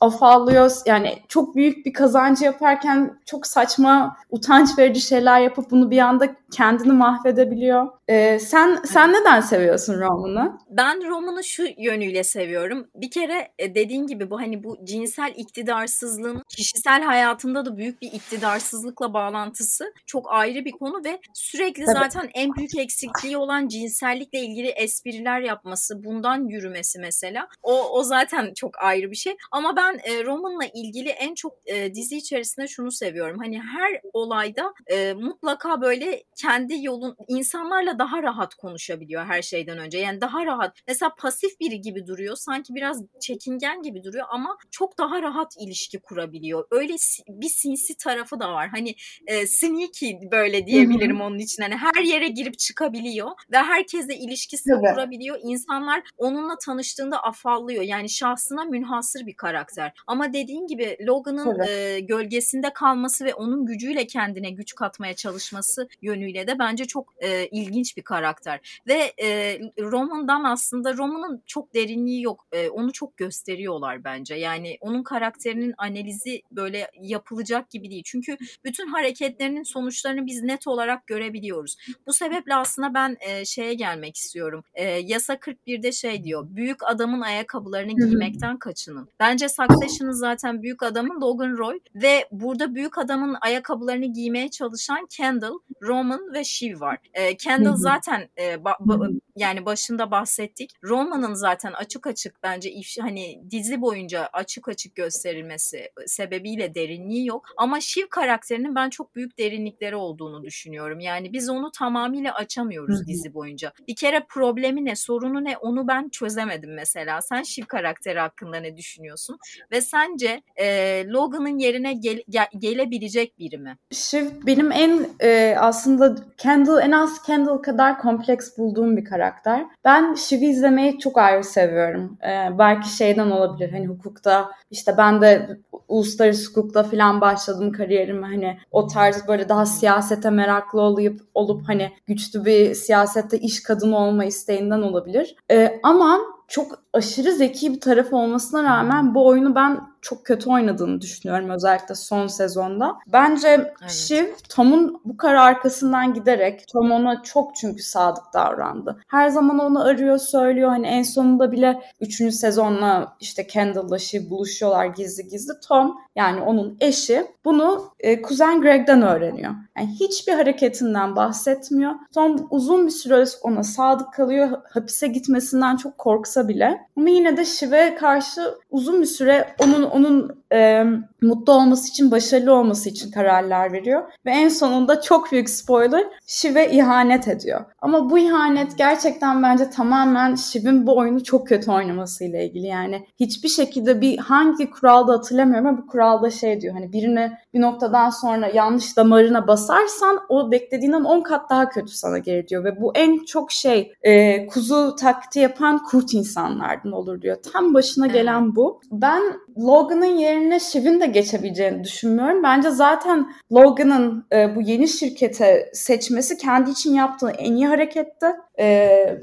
afallıyor yani çok büyük bir kazancı yaparken çok saçma utanç verici şeyler yapıp bunu bir anda kendini mahvedebiliyor. Ee, sen sen neden seviyorsun devamını. Ben romanı şu yönüyle seviyorum. Bir kere e, dediğin gibi bu hani bu cinsel iktidarsızlığın kişisel hayatında da büyük bir iktidarsızlıkla bağlantısı çok ayrı bir konu ve sürekli Tabii. zaten en büyük eksikliği olan cinsellikle ilgili espriler yapması, bundan yürümesi mesela. O o zaten çok ayrı bir şey. Ama ben e, romanla ilgili en çok e, dizi içerisinde şunu seviyorum. Hani her olayda e, mutlaka böyle kendi yolun insanlarla daha rahat konuşabiliyor her şeyden önce. Yani daha rahat. Mesela pasif biri gibi duruyor. Sanki biraz çekingen gibi duruyor ama çok daha rahat ilişki kurabiliyor. Öyle bir sinsi tarafı da var. Hani e, sneaky böyle diyebilirim onun için. Hani her yere girip çıkabiliyor ve herkesle ilişkisi evet. kurabiliyor. İnsanlar onunla tanıştığında afallıyor. Yani şahsına münhasır bir karakter. Ama dediğin gibi Logan'ın e, gölgesinde kalması ve onun gücüyle kendine güç katmaya çalışması yönüyle de bence çok e, ilginç bir karakter. Ve e, Roman'dan aslında Roman'ın çok derinliği yok. E, onu çok gösteriyorlar bence. Yani onun karakterinin analizi böyle yapılacak gibi değil. Çünkü bütün hareketlerinin sonuçlarını biz net olarak görebiliyoruz. Bu sebeple aslında ben e, şeye gelmek istiyorum. E, yasa 41'de şey diyor. Büyük adamın ayakkabılarını giymekten kaçının. Bence Succession'ın zaten büyük adamın Logan Roy ve burada büyük adamın ayakkabılarını giymeye çalışan Kendall, Roman ve Shiv var. E, Kendall zaten e, ba, ba, yani başında bahsettik. Roman'ın zaten açık açık bence if, hani dizi boyunca açık açık gösterilmesi sebebiyle derinliği yok. Ama Shiv karakterinin ben çok büyük derinlikleri olduğunu düşünüyorum. Yani biz onu tamamıyla açamıyoruz dizi boyunca. Bir kere problemi ne, sorunu ne onu ben çözemedim mesela. Sen Shiv karakteri hakkında ne düşünüyorsun? Ve sence e, Logan'ın yerine gel, gel, gelebilecek biri mi? Shiv benim en e, aslında Kendall en az Kendall kadar kompleks bulduğum bir karakter. Ben Shiv'i izlemeyi çok ayrı seviyorum. E, belki şeyden olabilir hani hukukta işte ben de uluslararası hukukla falan başladım kariyerimi hani o tarz böyle daha siyasete meraklı olup olup hani güçlü bir siyasette iş kadını olma isteğinden olabilir. E, ama çok aşırı zeki bir tarafı olmasına rağmen bu oyunu ben çok kötü oynadığını düşünüyorum özellikle son sezonda. Bence evet. Shiv Tom'un bu kara arkasından giderek Tom ona çok çünkü sadık davrandı. Her zaman onu arıyor söylüyor hani en sonunda bile 3. sezonla işte Kendall'la Shiv buluşuyorlar gizli gizli. Tom yani onun eşi bunu e, kuzen Greg'den öğreniyor. Yani hiçbir hareketinden bahsetmiyor. Tom uzun bir süre ona sadık kalıyor. Hapise gitmesinden çok korksa bile. Ama yine de Shiv'e karşı uzun bir süre onun onun e, mutlu olması için, başarılı olması için kararlar veriyor. Ve en sonunda çok büyük spoiler Shiv'e ihanet ediyor. Ama bu ihanet gerçekten bence tamamen Shiv'in bu oyunu çok kötü oynamasıyla ilgili. Yani hiçbir şekilde bir hangi kuralda hatırlamıyorum ama bu kuralda şey diyor hani birini bir noktadan sonra yanlış damarına basarsan o beklediğinden 10 kat daha kötü sana geri diyor. Ve bu en çok şey e, kuzu taklidi yapan kurt insanlardan olur diyor. Tam başına gelen bu. Ben Logan'ın yerine Shiv'in de geçebileceğini düşünmüyorum. Bence zaten Logan'ın e, bu yeni şirkete seçmesi kendi için yaptığı en iyi hareketti. E,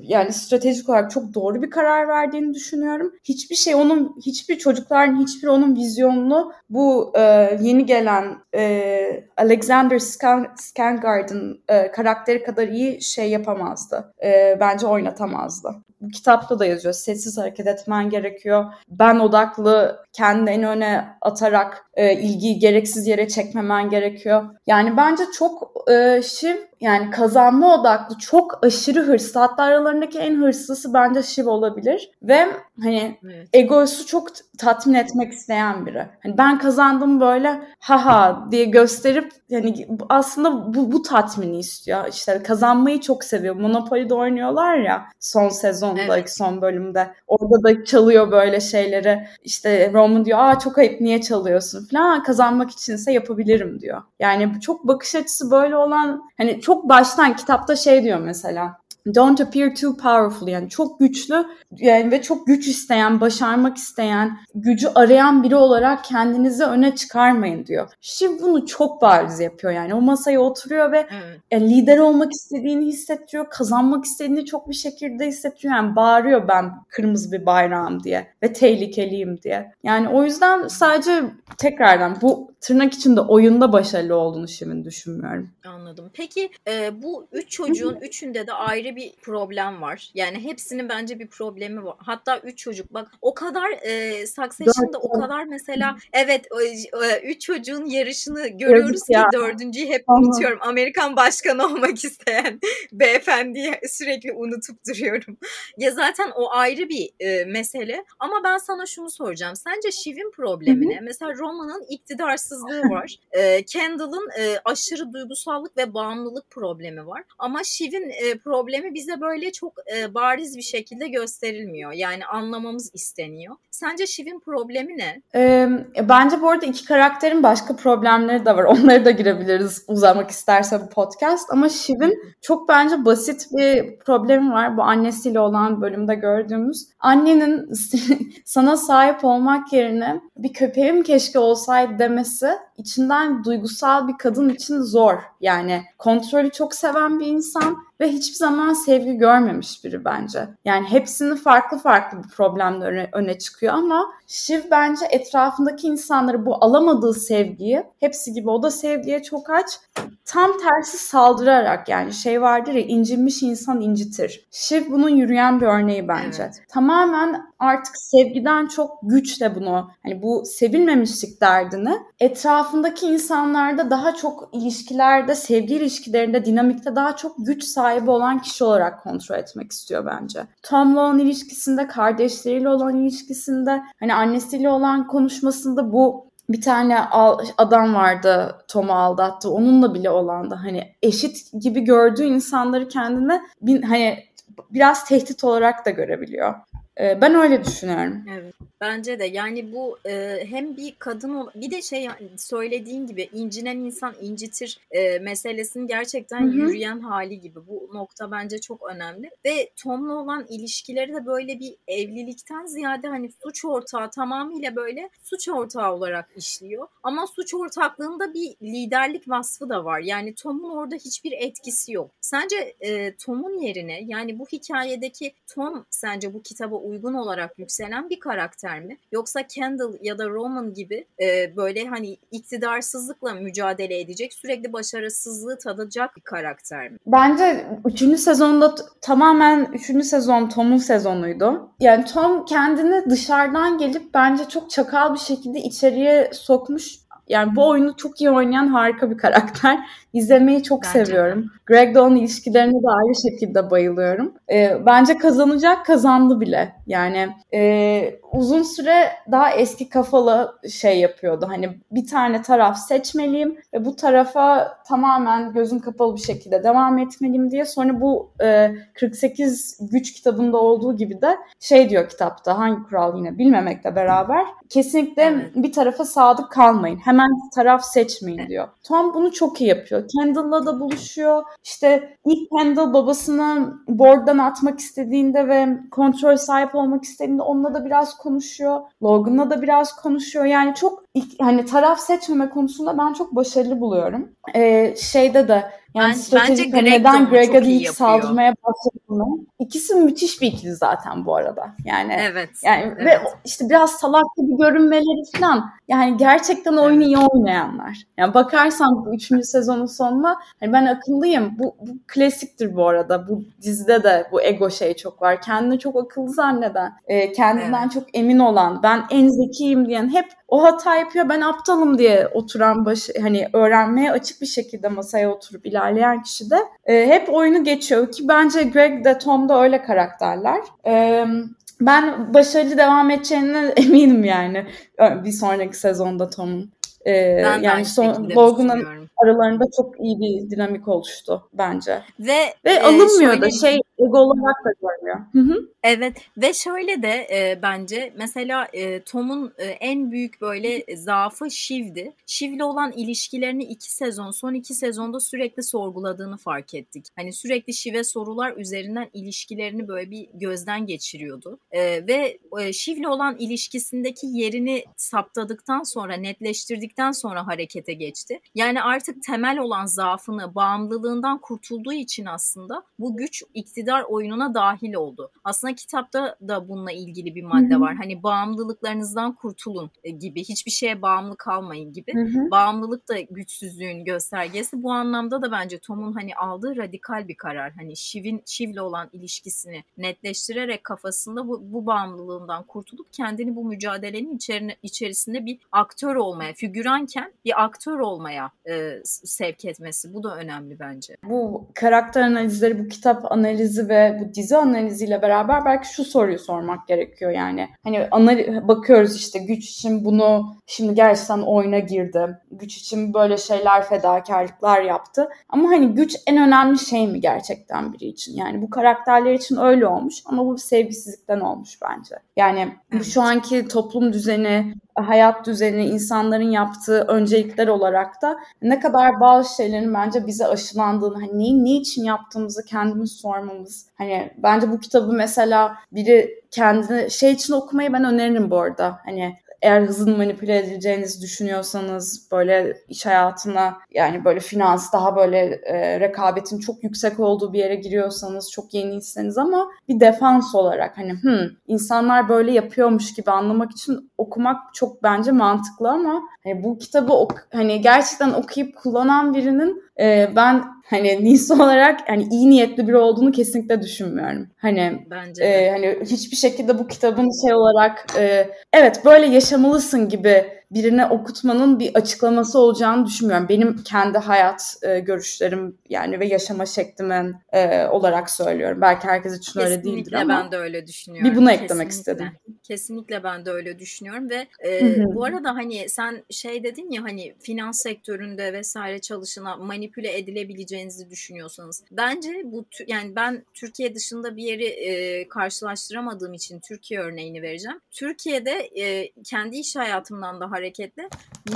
yani stratejik olarak çok doğru bir karar verdiğini düşünüyorum. Hiçbir şey onun, hiçbir çocukların hiçbir onun vizyonunu bu e, yeni gelen e, Alexander Skangard'ın e, karakteri kadar iyi şey yapamazdı. E, bence oynatamazdı kitapta da yazıyor. Sessiz hareket etmen gerekiyor. Ben odaklı kendini en öne atarak e, ilgiyi gereksiz yere çekmemen gerekiyor. Yani bence çok e, Shiv yani kazanma odaklı çok aşırı hırslı. Hatta aralarındaki en hırslısı bence Shiv olabilir. Ve hani evet. egosu çok tatmin etmek isteyen biri. Hani ben kazandım böyle haha diye gösterip yani aslında bu, bu tatmini istiyor. İşte kazanmayı çok seviyor. Monopoly'de oynuyorlar ya son sezonda, evet. son bölümde. Orada da çalıyor böyle şeyleri. İşte Roman diyor aa çok ayıp niye çalıyorsun falan. Kazanmak içinse yapabilirim diyor. Yani çok bakış açısı böyle olan hani çok baştan kitapta şey diyor mesela Don't appear too powerful yani çok güçlü yani ve çok güç isteyen, başarmak isteyen, gücü arayan biri olarak kendinizi öne çıkarmayın diyor. Shiv bunu çok bariz yapıyor yani. O masaya oturuyor ve evet. e, lider olmak istediğini hissettiriyor, kazanmak istediğini çok bir şekilde hissettiriyor. Yani bağırıyor ben kırmızı bir bayrağım diye ve tehlikeliyim diye. Yani o yüzden sadece tekrardan bu tırnak içinde oyunda başarılı olduğunu Shiv'in düşünmüyorum. Anladım. Peki e, bu üç çocuğun üçünde de ayrı bir problem var. Yani hepsinin bence bir problemi var. Hatta üç çocuk bak o kadar e, Succession'da o kadar mesela evet e, üç çocuğun yarışını görüyoruz ki dördüncüyü hep unutuyorum. Amerikan başkanı olmak isteyen beyefendiyi sürekli unutup duruyorum. ya zaten o ayrı bir e, mesele ama ben sana şunu soracağım. Sence Shiv'in problemi ne? Mesela Roma'nın iktidarsızlığı var. E, Kendall'ın e, aşırı duygusallık ve bağımlılık problemi var. Ama Shiv'in e, problemi bize böyle çok e, bariz bir şekilde gösterilmiyor. Yani anlamamız isteniyor. Sence Shiv'in problemi ne? E, bence bu arada iki karakterin başka problemleri de var. Onları da girebiliriz uzamak isterse bu podcast. Ama Shiv'in çok bence basit bir problemi var. Bu annesiyle olan bölümde gördüğümüz. Annenin sana sahip olmak yerine bir köpeğim keşke olsaydı demesi içinden duygusal bir kadın için zor. Yani kontrolü çok seven bir insan ve hiçbir zaman sevgi görmemiş biri bence. Yani hepsinin farklı farklı bir problemle öne, öne çıkıyor ama Shiv bence etrafındaki insanları bu alamadığı sevgiyi, hepsi gibi o da sevgiye çok aç, tam tersi saldırarak yani şey vardır ya incinmiş insan incitir. Shiv bunun yürüyen bir örneği bence. Evet. Tamamen artık sevgiden çok güçle bunu hani bu sevilmemişlik derdini etrafındaki insanlarda daha çok ilişkilerde sevgi ilişkilerinde dinamikte daha çok güç sahibi olan kişi olarak kontrol etmek istiyor bence. Tom'la olan ilişkisinde kardeşleriyle olan ilişkisinde hani annesiyle olan konuşmasında bu bir tane adam vardı Tom'u aldattı. Onunla bile olan da hani eşit gibi gördüğü insanları kendine bin, hani biraz tehdit olarak da görebiliyor. Ee, ben öyle düşünüyorum. Evet. Bence de yani bu e, hem bir kadın bir de şey söylediğin gibi incinen insan incitir e, meselesinin gerçekten Hı-hı. yürüyen hali gibi. Bu nokta bence çok önemli. Ve Tom'la olan ilişkileri de böyle bir evlilikten ziyade hani suç ortağı tamamıyla böyle suç ortağı olarak işliyor. Ama suç ortaklığında bir liderlik vasfı da var. Yani Tom'un orada hiçbir etkisi yok. Sence e, Tom'un yerine yani bu hikayedeki Tom sence bu kitaba uygun olarak yükselen bir karakter mi? Yoksa Kendall ya da Roman gibi e, böyle hani iktidarsızlıkla mücadele edecek, sürekli başarısızlığı tadacak bir karakter mi? Bence 3. sezonda tamamen 3. sezon Tom'un sezonuydu. Yani Tom kendini dışarıdan gelip bence çok çakal bir şekilde içeriye sokmuş yani bu oyunu çok iyi oynayan harika bir karakter. İzlemeyi çok bence seviyorum. Greg Dawn ilişkilerine de ayrı şekilde bayılıyorum. Ee, bence kazanacak kazandı bile. Yani e, uzun süre daha eski kafalı şey yapıyordu. Hani bir tane taraf seçmeliyim ve bu tarafa tamamen gözüm kapalı bir şekilde devam etmeliyim diye. Sonra bu e, 48 güç kitabında olduğu gibi de şey diyor kitapta hangi kural yine bilmemekle beraber kesinlikle evet. bir tarafa sadık kalmayın. Hemen taraf seçmeyin diyor. Tom bunu çok iyi yapıyor. Kendall'la da buluşuyor. İşte ilk Kendall babasını board'dan atmak istediğinde ve kontrol sahip olmak istediğinde onunla da biraz konuşuyor. Logan'la da biraz konuşuyor. Yani çok hani taraf seçmeme konusunda ben çok başarılı buluyorum. Ee, şeyde de yani ben, stratejik bence Greg neden Greg'a ilk saldırmaya başladığını. İkisi müthiş bir ikili zaten bu arada. Yani evet. Yani evet. ve işte biraz salak gibi görünmeleri falan. Yani gerçekten oyunu iyi oynayanlar. Yani bakarsan bu üçüncü sezonun sonuna hani ben akıllıyım. Bu, bu klasiktir bu arada. Bu dizide de bu ego şey çok var. Kendini çok akıllı zanneden, e, kendinden evet. çok emin olan, ben en zekiyim diyen hep o hata yapıyor ben aptalım diye oturan başı hani öğrenmeye açık bir şekilde masaya oturup ilerleyen kişi de e, hep oyunu geçiyor ki bence Greg de Tom da öyle karakterler. E, ben başarılı devam edeceğine eminim yani bir sonraki sezonda Tom'un. Ee, yani son Logan'ın aralarında çok iyi bir dinamik oluştu bence. Ve, Ve e, alınmıyor şöyle... da şey ego olarak da görmüyor. Hı hı. Evet ve şöyle de e, bence mesela e, Tom'un e, en büyük böyle zaafı Shiv'di. Shiv'le olan ilişkilerini iki sezon, son iki sezonda sürekli sorguladığını fark ettik. Hani sürekli Shiv'e sorular üzerinden ilişkilerini böyle bir gözden geçiriyordu. E, ve e, Shiv'le olan ilişkisindeki yerini saptadıktan sonra, netleştirdikten sonra harekete geçti. Yani artık artık temel olan zaafını, bağımlılığından kurtulduğu için aslında bu güç iktidar oyununa dahil oldu. Aslında kitapta da bununla ilgili bir madde var. Hani bağımlılıklarınızdan kurtulun e, gibi, hiçbir şeye bağımlı kalmayın gibi. Bağımlılık da güçsüzlüğün göstergesi. Bu anlamda da bence Tom'un hani aldığı radikal bir karar. Hani Shiv'in Shiv'le olan ilişkisini netleştirerek kafasında bu, bu bağımlılığından kurtulup kendini bu mücadelenin içerine, içerisinde bir aktör olmaya, figüranken bir aktör olmaya e, sevk etmesi. Bu da önemli bence. Bu karakter analizleri, bu kitap analizi ve bu dizi analiziyle beraber belki şu soruyu sormak gerekiyor yani. Hani analiz, bakıyoruz işte güç için bunu şimdi gerçekten oyuna girdi. Güç için böyle şeyler fedakarlıklar yaptı. Ama hani güç en önemli şey mi gerçekten biri için? Yani bu karakterler için öyle olmuş ama bu bir sevgisizlikten olmuş bence. Yani bu şu anki toplum düzeni, hayat düzeni, insanların yaptığı öncelikler olarak da ne kadar bazı şeylerin bence bize aşılandığını, hani neyi ne için yaptığımızı kendimiz sormamız. Hani bence bu kitabı mesela biri kendini şey için okumayı ben öneririm bu arada. Hani eğer hızın manipüle edileceğinizi düşünüyorsanız böyle iş hayatına yani böyle finans daha böyle e, rekabetin çok yüksek olduğu bir yere giriyorsanız çok yeniyseniz ama bir defans olarak hani hmm, insanlar böyle yapıyormuş gibi anlamak için okumak çok bence mantıklı ama hani bu kitabı ok hani gerçekten okuyup kullanan birinin e, ben hani Nisa olarak hani iyi niyetli biri olduğunu kesinlikle düşünmüyorum. Hani Bence e, hani hiçbir şekilde bu kitabın şey olarak e, evet böyle yaşamalısın gibi birine okutmanın bir açıklaması olacağını düşünmüyorum. Benim kendi hayat e, görüşlerim yani ve yaşama şeklimin e, olarak söylüyorum. Belki herkes için Kesinlikle öyle değildir ama. ben de öyle düşünüyorum. Bir bunu eklemek Kesinlikle. istedim. Kesinlikle ben de öyle düşünüyorum ve e, Hı hı. bu arada hani sen şey dedin ya hani finans sektöründe vesaire çalışına manipüle edilebileceğinizi düşünüyorsanız bence bu yani ben Türkiye dışında bir yeri e, karşılaştıramadığım için Türkiye örneğini vereceğim. Türkiye'de e, kendi iş hayatımdan da hareketle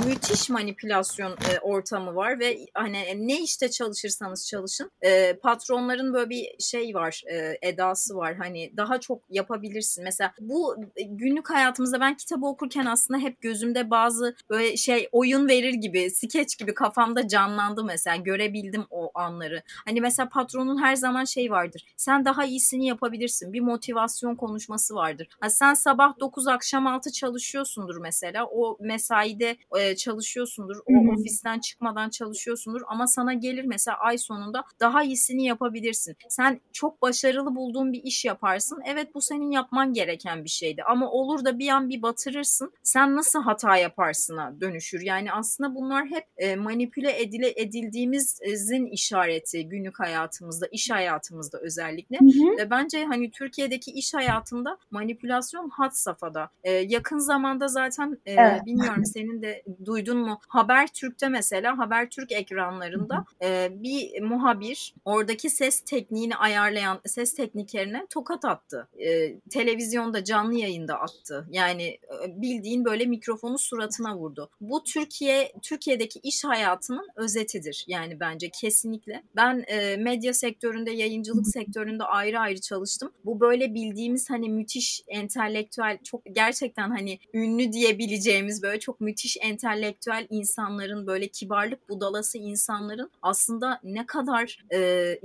müthiş manipülasyon e, ortamı var ve hani ne işte çalışırsanız çalışın e, patronların böyle bir şey var e, edası var. Hani daha çok yapabilirsin. Mesela bu e, günlük hayatımızda ben kitabı okurken aslında hep gözümde bazı böyle şey oyun verir gibi skeç gibi kafamda canlandı mesela. Görebildim o anları. Hani mesela patronun her zaman şey vardır. Sen daha iyisini yapabilirsin. Bir motivasyon konuşması vardır. Ha, sen sabah 9 akşam 6 çalışıyorsundur mesela. O mesaide e, çalışıyorsundur o Hı hı. ofisten çıkmadan çalışıyorsundur ama sana gelir mesela ay sonunda daha iyisini yapabilirsin. Sen çok başarılı bulduğun bir iş yaparsın. Evet bu senin yapman gereken bir şeydi ama olur da bir an bir batırırsın. Sen nasıl hata yaparsına dönüşür. Yani aslında bunlar hep e, manipüle edile, edildiğimizin işareti günlük hayatımızda, iş hayatımızda özellikle. Hı hı. Ve bence hani Türkiye'deki iş hayatında manipülasyon had safhada. Ee, yakın zamanda zaten e, Evet. bilmiyorum senin de duydun mu? Habertürk'te mesela Habertürk ekranlarında e, bir muhabir oradaki ses tekniğini ayarlayan ses teknikerine tokat attı. E, televizyonda canlı yayında attı. Yani e, bildiğin böyle mikrofonu suratına vurdu. Bu Türkiye Türkiye'deki iş hayatının özetidir. Yani bence kesinlikle. Ben e, medya sektöründe, yayıncılık sektöründe ayrı ayrı çalıştım. Bu böyle bildiğimiz hani müthiş entelektüel, çok gerçekten hani ünlü diyebileceğimiz böyle çok müthiş entelektüel insanların böyle kibarlık budalası insanların aslında ne kadar e,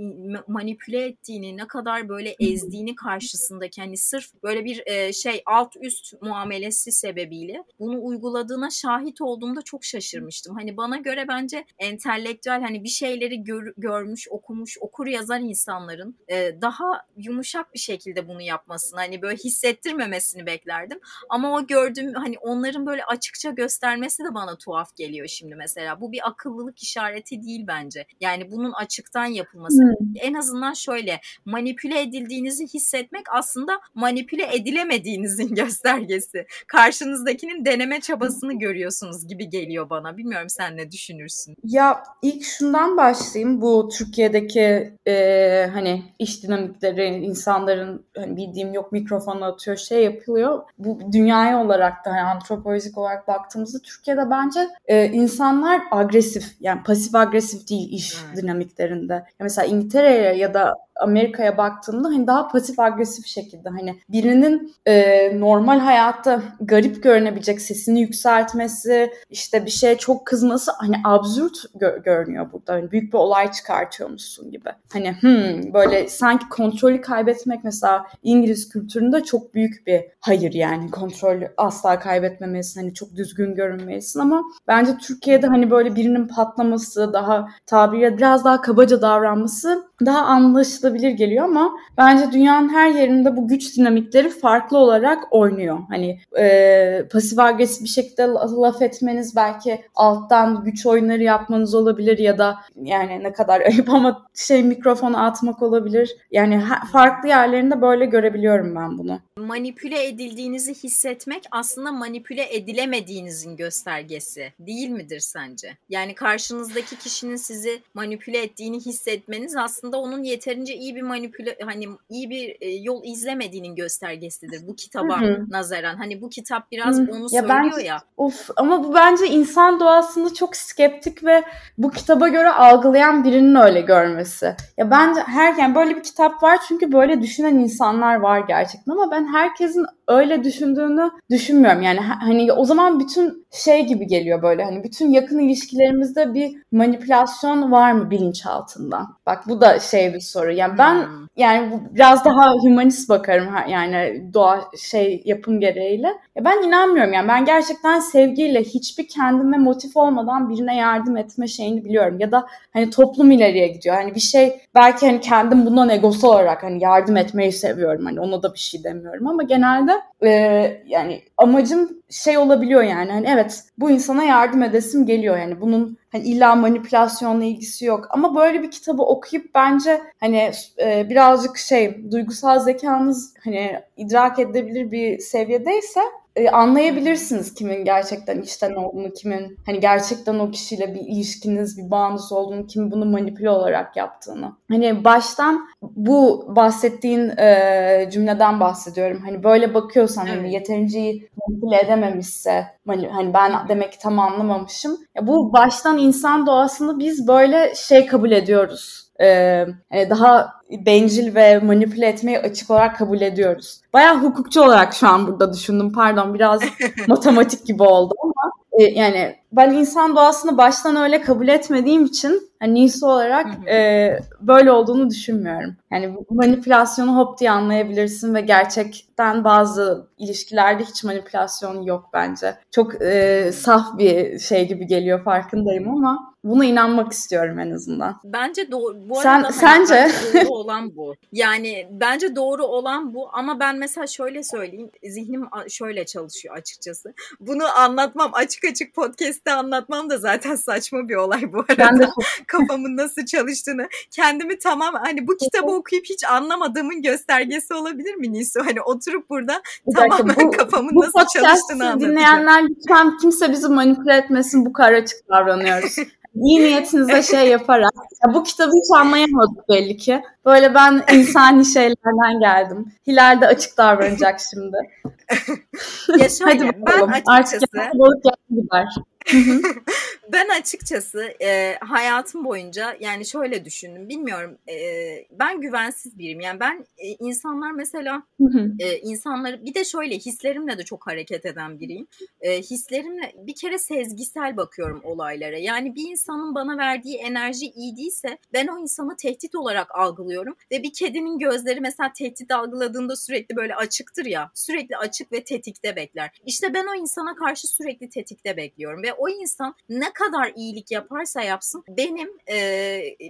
manipüle ettiğini, ne kadar böyle ezdiğini karşısındaki hani sırf böyle bir e, şey alt üst muamelesi sebebiyle bunu uyguladığına şahit olduğumda çok şaşırmıştım. Hani bana göre bence entelektüel hani bir şeyleri gör- görmüş, okumuş, okur yazar insanların e, daha yumuşak bir şekilde bunu yapmasını hani böyle hissettirmemesini beklerdim. Ama o gördüğüm hani onların böyle açıkça göstermesi de bana tuhaf geliyor şimdi mesela. Bu bir akıllılık işareti değil bence. Yani bunun açıktan yapılması. En azından şöyle manipüle edildiğinizi hissetmek aslında manipüle edilemediğinizin göstergesi. Karşınızdakinin deneme çabasını görüyorsunuz gibi geliyor bana. Bilmiyorum sen ne düşünürsün? Ya ilk şundan başlayayım. Bu Türkiye'deki e, hani iş dinamikleri, insanların hani bildiğim yok mikrofonu atıyor, şey yapılıyor. Bu dünyaya olarak da hani antropolojik olarak baktığımızda Türkiye'de bence e, insanlar agresif yani pasif agresif değil iş Evet. dinamiklerinde. Ya mesela İngiltere'ye ya da Amerika'ya baktığımda hani daha pasif agresif şekilde hani birinin e, normal hayatta garip görünebilecek sesini yükseltmesi, işte bir şeye çok kızması hani absürt gö- görünüyor burada. Hani büyük bir olay çıkartıyormuşsun gibi. Hani hmm, böyle sanki kontrolü kaybetmek mesela İngiliz kültüründe çok büyük bir hayır yani kontrolü asla kaybetmemelisin. Hani çok düzgün görünmelisin. Ama bence Türkiye'de hani böyle birinin patlaması daha tabiriyle biraz daha kabaca davranması daha anlaşılabilir geliyor ama bence dünyanın her yerinde bu güç dinamikleri farklı olarak oynuyor. Hani e, pasif agresif bir şekilde laf etmeniz belki alttan güç oyunları yapmanız olabilir ya da yani ne kadar ayıp ama şey mikrofonu atmak olabilir. Yani farklı yerlerinde böyle görebiliyorum ben bunu. Manipüle edildiğinizi hissetmek aslında manipüle edilemediğinizin göstergesi değil midir sence? Yani karşınızdaki kişinin sizi manipüle ettiğini hissetmeniz aslında onun yeterince iyi bir manipüle hani iyi bir e, yol izlemediğinin göstergesidir bu kitaba Hı-hı. nazaran. Hani bu kitap biraz Hı-hı. onu ya söylüyor ben, ya. Of ama bu bence insan doğasında çok skeptik ve bu kitaba göre algılayan birinin öyle görmesi. Ya bence her yani böyle bir kitap var çünkü böyle düşünen insanlar var gerçekten ama ben herkesin öyle düşündüğünü düşünmüyorum. Yani hani o zaman bütün şey gibi geliyor böyle hani bütün yakın ilişkilerimizde bir manipülasyon var mı bilinçaltından? Bak bu da şey bir soru. Yani ben hmm. yani biraz daha humanist bakarım yani doğa şey yapım gereğiyle. Ya ben inanmıyorum yani ben gerçekten sevgiyle hiçbir kendime motif olmadan birine yardım etme şeyini biliyorum. Ya da hani toplum ileriye gidiyor. Hani bir şey belki hani kendim bundan egosal olarak hani yardım etmeyi seviyorum. Hani ona da bir şey demiyorum ama genelde e, yani amacım şey olabiliyor yani hani evet bu insana yardım edesim geliyor yani bunun hani illa manipülasyonla ilgisi yok. Ama böyle bir kitabı okuyup bence hani e, birazcık şey duygusal zekanız hani idrak edebilir bir seviyedeyse e, anlayabilirsiniz kimin gerçekten içten olduğunu, kimin hani gerçekten o kişiyle bir ilişkiniz, bir bağınız olduğunu, kimin bunu manipüle olarak yaptığını. Hani baştan bu bahsettiğin e, cümleden bahsediyorum. Hani böyle bakıyorsan hani yeterince iyi manipüle edememişse hani ben demek ki tam anlamamışım. Ya bu baştan insan doğasını biz böyle şey kabul ediyoruz e, daha bencil ve manipüle etmeyi açık olarak kabul ediyoruz. Bayağı hukukçu olarak şu an burada düşündüm. Pardon biraz matematik gibi oldu ama e, yani ben insan doğasını baştan öyle kabul etmediğim için hani niyesi olarak e, böyle olduğunu düşünmüyorum. Yani manipülasyonu hop diye anlayabilirsin ve gerçekten bazı ilişkilerde hiç manipülasyon yok bence. Çok e, saf bir şey gibi geliyor farkındayım ama buna inanmak istiyorum en azından. Bence doğru. Bu Sen, arada hani sence doğru olan bu. Yani bence doğru olan bu ama ben mesela şöyle söyleyeyim. Zihnim şöyle çalışıyor açıkçası. Bunu anlatmam açık açık podcast'te anlatmam da zaten saçma bir olay bu arada. Ben de Kafamın nasıl çalıştığını. Kendimi tamam hani bu kitabı okuyup hiç anlamadığımın göstergesi olabilir mi Nisu? Hani oturup burada bir tamamen bu, kafamın bu nasıl çalıştığını anlatacağım. dinleyenler lütfen kimse bizi manipüle etmesin bu kadar açık davranıyoruz. İyi niyetinize şey yaparak. Ya bu kitabı hiç anlayamadık belli ki. Böyle ben insani şeylerden geldim. Hilal de açık davranacak şimdi. ya şöyle, Hadi bakalım. ben açıkçası... Artık balık gider. Ben açıkçası e, hayatım boyunca yani şöyle düşündüm. Bilmiyorum e, ben güvensiz biriyim. Yani ben e, insanlar mesela e, insanları bir de şöyle hislerimle de çok hareket eden biriyim. E, hislerimle bir kere sezgisel bakıyorum olaylara. Yani bir insanın bana verdiği enerji iyi değilse ben o insanı tehdit olarak algılıyorum. Ve bir kedinin gözleri mesela tehdit algıladığında sürekli böyle açıktır ya. Sürekli açık ve tetikte bekler. İşte ben o insana karşı sürekli tetikte bekliyorum. Ve o insan ne kadar iyilik yaparsa yapsın benim e,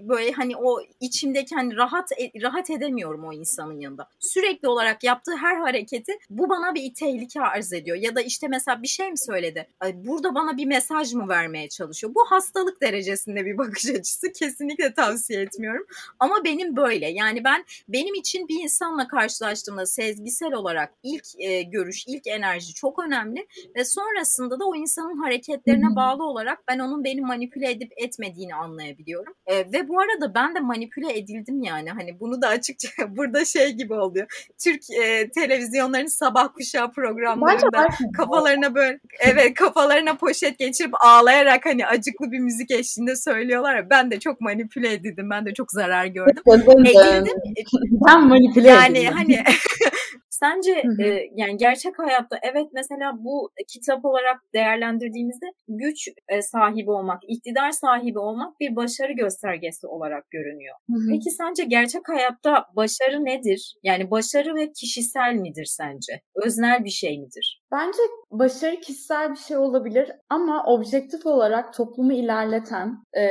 böyle hani o içimdeki hani rahat e, rahat edemiyorum o insanın yanında. Sürekli olarak yaptığı her hareketi bu bana bir tehlike arz ediyor. Ya da işte mesela bir şey mi söyledi? Ay, burada bana bir mesaj mı vermeye çalışıyor? Bu hastalık derecesinde bir bakış açısı. Kesinlikle tavsiye etmiyorum. Ama benim böyle. Yani ben benim için bir insanla karşılaştığımda sezgisel olarak ilk e, görüş, ilk enerji çok önemli ve sonrasında da o insanın hareketlerine bağlı olarak ben ben onun beni manipüle edip etmediğini anlayabiliyorum. E, ve bu arada ben de manipüle edildim yani. Hani bunu da açıkça burada şey gibi oluyor. Türk e, televizyonların sabah kuşağı programlarında kafalarına böyle evet kafalarına poşet geçirip ağlayarak hani acıklı bir müzik eşliğinde söylüyorlar ya. Ben de çok manipüle edildim. Ben de çok zarar gördüm. Edildim. Ben manipüle yani edildim. hani Sence hı hı. E, yani gerçek hayatta evet mesela bu kitap olarak değerlendirdiğimizde güç e, sahibi olmak, iktidar sahibi olmak bir başarı göstergesi olarak görünüyor. Hı hı. Peki sence gerçek hayatta başarı nedir? Yani başarı ve kişisel midir sence? Öznel bir şey midir? Bence başarı kişisel bir şey olabilir ama objektif olarak toplumu ilerleten e,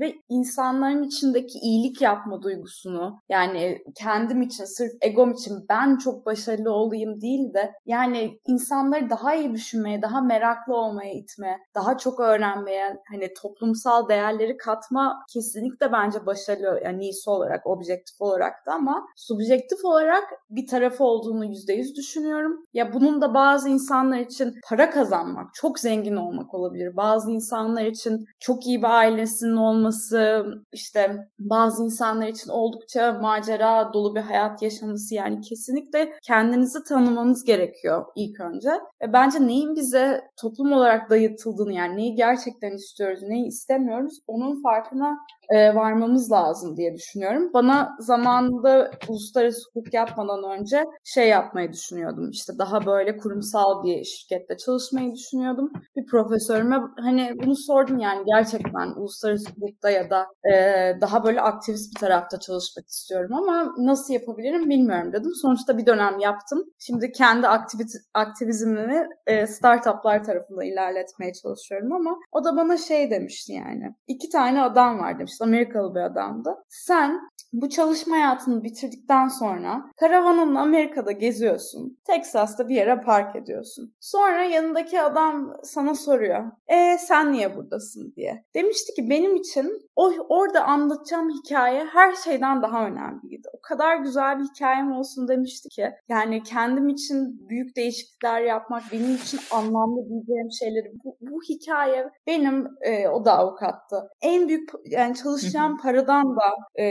ve insanların içindeki iyilik yapma duygusunu yani kendim için sırf egom için ben çok başarılı olayım değil de yani insanları daha iyi düşünmeye, daha meraklı olmaya itme, daha çok öğrenmeye, hani toplumsal değerleri katma kesinlikle bence başarılı yani iyisi olarak, objektif olarak da ama subjektif olarak bir tarafı olduğunu yüzde yüz düşünüyorum. Ya bunun da bazı insanlar için para kazanmak, çok zengin olmak olabilir. Bazı insanlar için çok iyi bir ailesinin olması, işte bazı insanlar için oldukça macera dolu bir hayat yaşaması yani kesinlikle kendinizi tanımanız gerekiyor ilk önce. Ve bence neyin bize toplum olarak dayatıldığını yani neyi gerçekten istiyoruz, neyi istemiyoruz onun farkına e, varmamız lazım diye düşünüyorum. Bana zamanında uluslararası hukuk yapmadan önce şey yapmayı düşünüyordum. İşte daha böyle kurumsal bir şirkette çalışmayı düşünüyordum. Bir profesörüme hani bunu sordum yani gerçekten uluslararası hukukta ya da e, daha böyle aktivist bir tarafta çalışmak istiyorum ama nasıl yapabilirim bilmiyorum dedim. Sonuçta bir dönem yaptım. Şimdi kendi aktivit aktivizmimi e, startuplar tarafında ilerletmeye çalışıyorum ama o da bana şey demişti yani. iki tane adam var demiş Amerikalı bir adamdı. Sen bu çalışma hayatını bitirdikten sonra karavanınla Amerika'da geziyorsun. Texas'ta bir yere park ediyorsun. Sonra yanındaki adam sana soruyor. E sen niye buradasın diye. Demişti ki benim için o orada anlatacağım hikaye her şeyden daha önemliydi. O kadar güzel bir hikayem olsun demişti ki. Yani kendim için büyük değişiklikler yapmak, benim için anlamlı diyeceğim şeyleri bu, bu hikaye benim e, o da avukattı. En büyük yani çalışacağım paradan da e,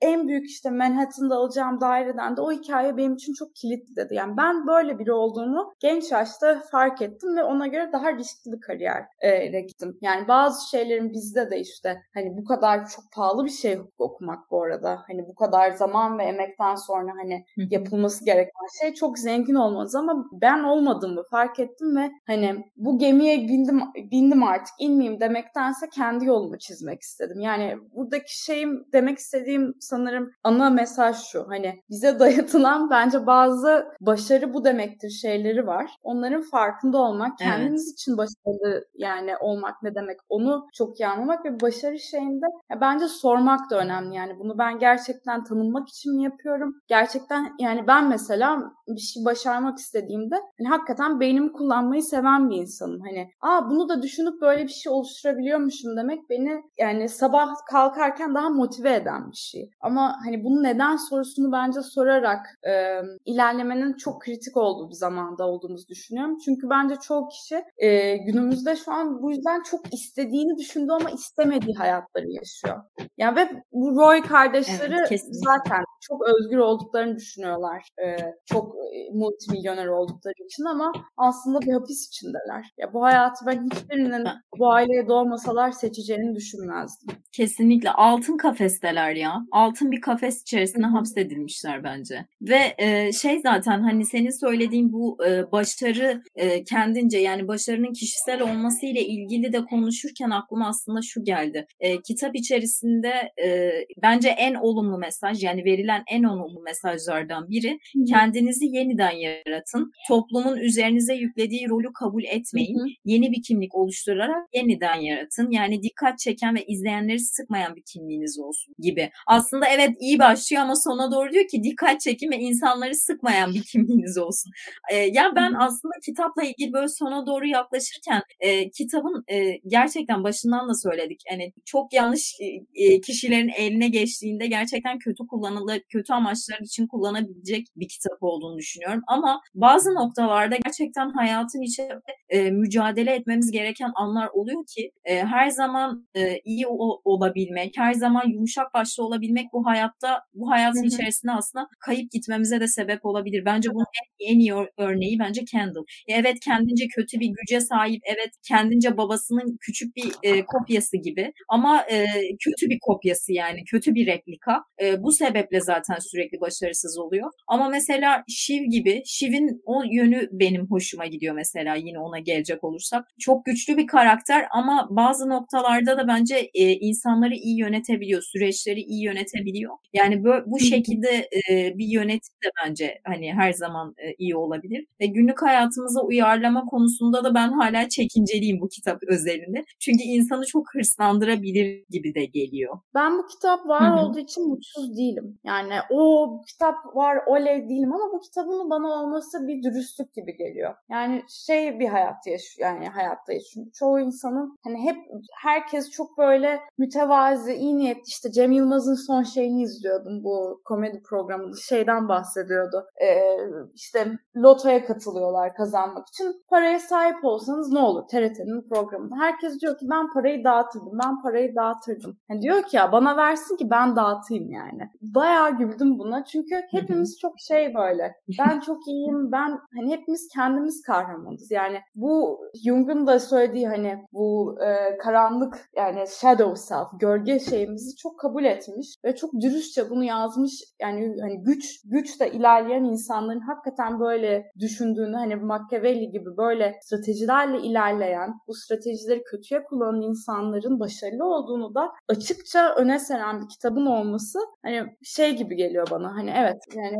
en büyük işte Manhattan'da alacağım daireden de o hikaye benim için çok kilitli dedi. Yani ben böyle biri olduğumu genç yaşta fark ettim ve ona göre daha riskli bir kariyere gittim. Yani bazı şeylerin bizde de işte hani bu kadar çok pahalı bir şey okumak bu arada. Hani bu kadar zaman ve emekten sonra hani yapılması gereken şey çok zengin olmaz ama ben olmadığımı fark ettim ve hani bu gemiye bindim bindim artık inmeyeyim demektense kendi yolumu çizmek istedim. Yani buradaki şeyim demek istediğim sanırım ana mesaj şu. Hani bize dayatılan bence bazı başarı bu demektir şeyleri var. Onların farkında olmak, kendimiz evet. için başarılı yani olmak ne demek onu çok iyi anlamak ve başarı şeyinde ya bence sormak da önemli. Yani bunu ben gerçekten tanınmak için mi yapıyorum? Gerçekten yani ben mesela bir şey başarmak istediğimde hani hakikaten beynimi kullanmayı seven bir insanım. Hani aa bunu da düşünüp böyle bir şey oluşturabiliyormuşum demek beni yani sabah kalkarken daha motive eden bir şey. Ama hani bunu neden sorusunu bence sorarak e, ilerlemenin çok kritik olduğu bir zamanda olduğumuzu düşünüyorum. Çünkü bence çoğu kişi e, günümüzde şu an bu yüzden çok istediğini düşündüğü ama istemediği hayatları yaşıyor. Yani ve bu Roy kardeşleri evet, zaten çok özgür olduklarını düşünüyorlar. E, çok multimilyoner oldukları için ama aslında bir hapis içindeler. Ya bu hayatı ben hiçbirinin bu aileye doğmasalar seçeceğini düşünmezdim. Kesinlikle altın kafesteler ya. Altın bir kafes içerisine hapsedilmişler bence. Ve e, şey zaten hani senin söylediğin bu e, başarı e, kendince yani başarının kişisel olması ile ilgili de konuşurken aklıma aslında şu geldi. E, kitap içerisinde e, bence en olumlu mesaj yani verilen en olumlu mesajlardan biri kendinizi yeniden yaratın. Toplumun üzerinize yüklediği rolü kabul etmeyin. Yeni bir kimlik oluşturarak yeniden yaratın. Yani dikkat çeken ve izleyenleri sıkmayan bir kimliğiniz olsun gibi. Aslında evet iyi başlıyor ama sona doğru diyor ki dikkat çekin ve insanları sıkmayan bir kimliğiniz olsun. E, ya ben aslında kitapla ilgili böyle sona doğru yaklaşırken e, kitabın e, gerçekten başından da söyledik. Yani çok yanlış e, kişilerin eline geçtiğinde gerçekten kötü kullanılır kötü amaçlar için kullanabilecek bir kitap olduğunu düşünüyorum. Ama bazı noktalarda gerçekten hayatın içinde e, mücadele etmemiz gereken anlar oluyor ki e, her zaman e, iyi o, olabilmek, her zaman yumuşak başlı olabilmek bu hayatta, bu hayatın Hı-hı. içerisinde aslında kayıp gitmemize de sebep olabilir. Bence bunun en, en iyi örneği bence Kendall. Evet kendince kötü bir güce sahip, evet kendince babasının küçük bir e, kopyası gibi ama e, kötü bir kopyası yani kötü bir replika. E, bu sebeple zaten sürekli başarısız oluyor. Ama mesela Shiv gibi, Shiv'in o yönü benim hoşuma gidiyor mesela yine ona gelecek olursak. Çok güçlü bir karakter ama bazı noktalarda da bence e, insanları iyi yönetebiliyor, süreçleri iyi yönetebiliyor. Yani böyle, bu şekilde e, bir yönetim de bence hani her zaman e, iyi olabilir. Ve günlük hayatımıza uyarlama konusunda da ben hala çekinceliyim bu kitap özelinde. Çünkü insanı çok hırslandırabilir gibi de geliyor. Ben bu kitap var Hı-hı. olduğu için mutsuz değilim. Yani o kitap var oley değilim ama bu kitabın bana olması bir dürüstlük gibi geliyor. Yani şey bir hayat yaşıyor yani hayatta yaşıyor. Çoğu insanın hani hep herkes çok böyle mütevazi, iyi niyetli işte Cem Yılmaz'ın son şeyini izliyordum bu komedi programında şeyden bahsediyordu. Ee, işte lotoya katılıyorlar kazanmak için. Paraya sahip olsanız ne olur TRT'nin programında. Herkes diyor ki ben parayı dağıtırdım, ben parayı dağıtırdım. Yani diyor ki ya bana versin ki ben dağıtayım yani. Bayağı güldüm buna çünkü hepimiz çok şey böyle. Ben çok iyiyim, ben hani hepimiz kendimiz kahramanız. Yani bu Jung'un da söylediği hani bu e, karanlık yani shadow self, gölge şeyimizi çok kabul etmiş ve çok dürüstçe bunu yazmış. Yani hani güç güçle ilerleyen insanların hakikaten böyle düşündüğünü hani Machiavelli gibi böyle stratejilerle ilerleyen, bu stratejileri kötüye kullanan insanların başarılı olduğunu da açıkça öne seren bir kitabın olması hani şey gibi geliyor bana. Hani evet yani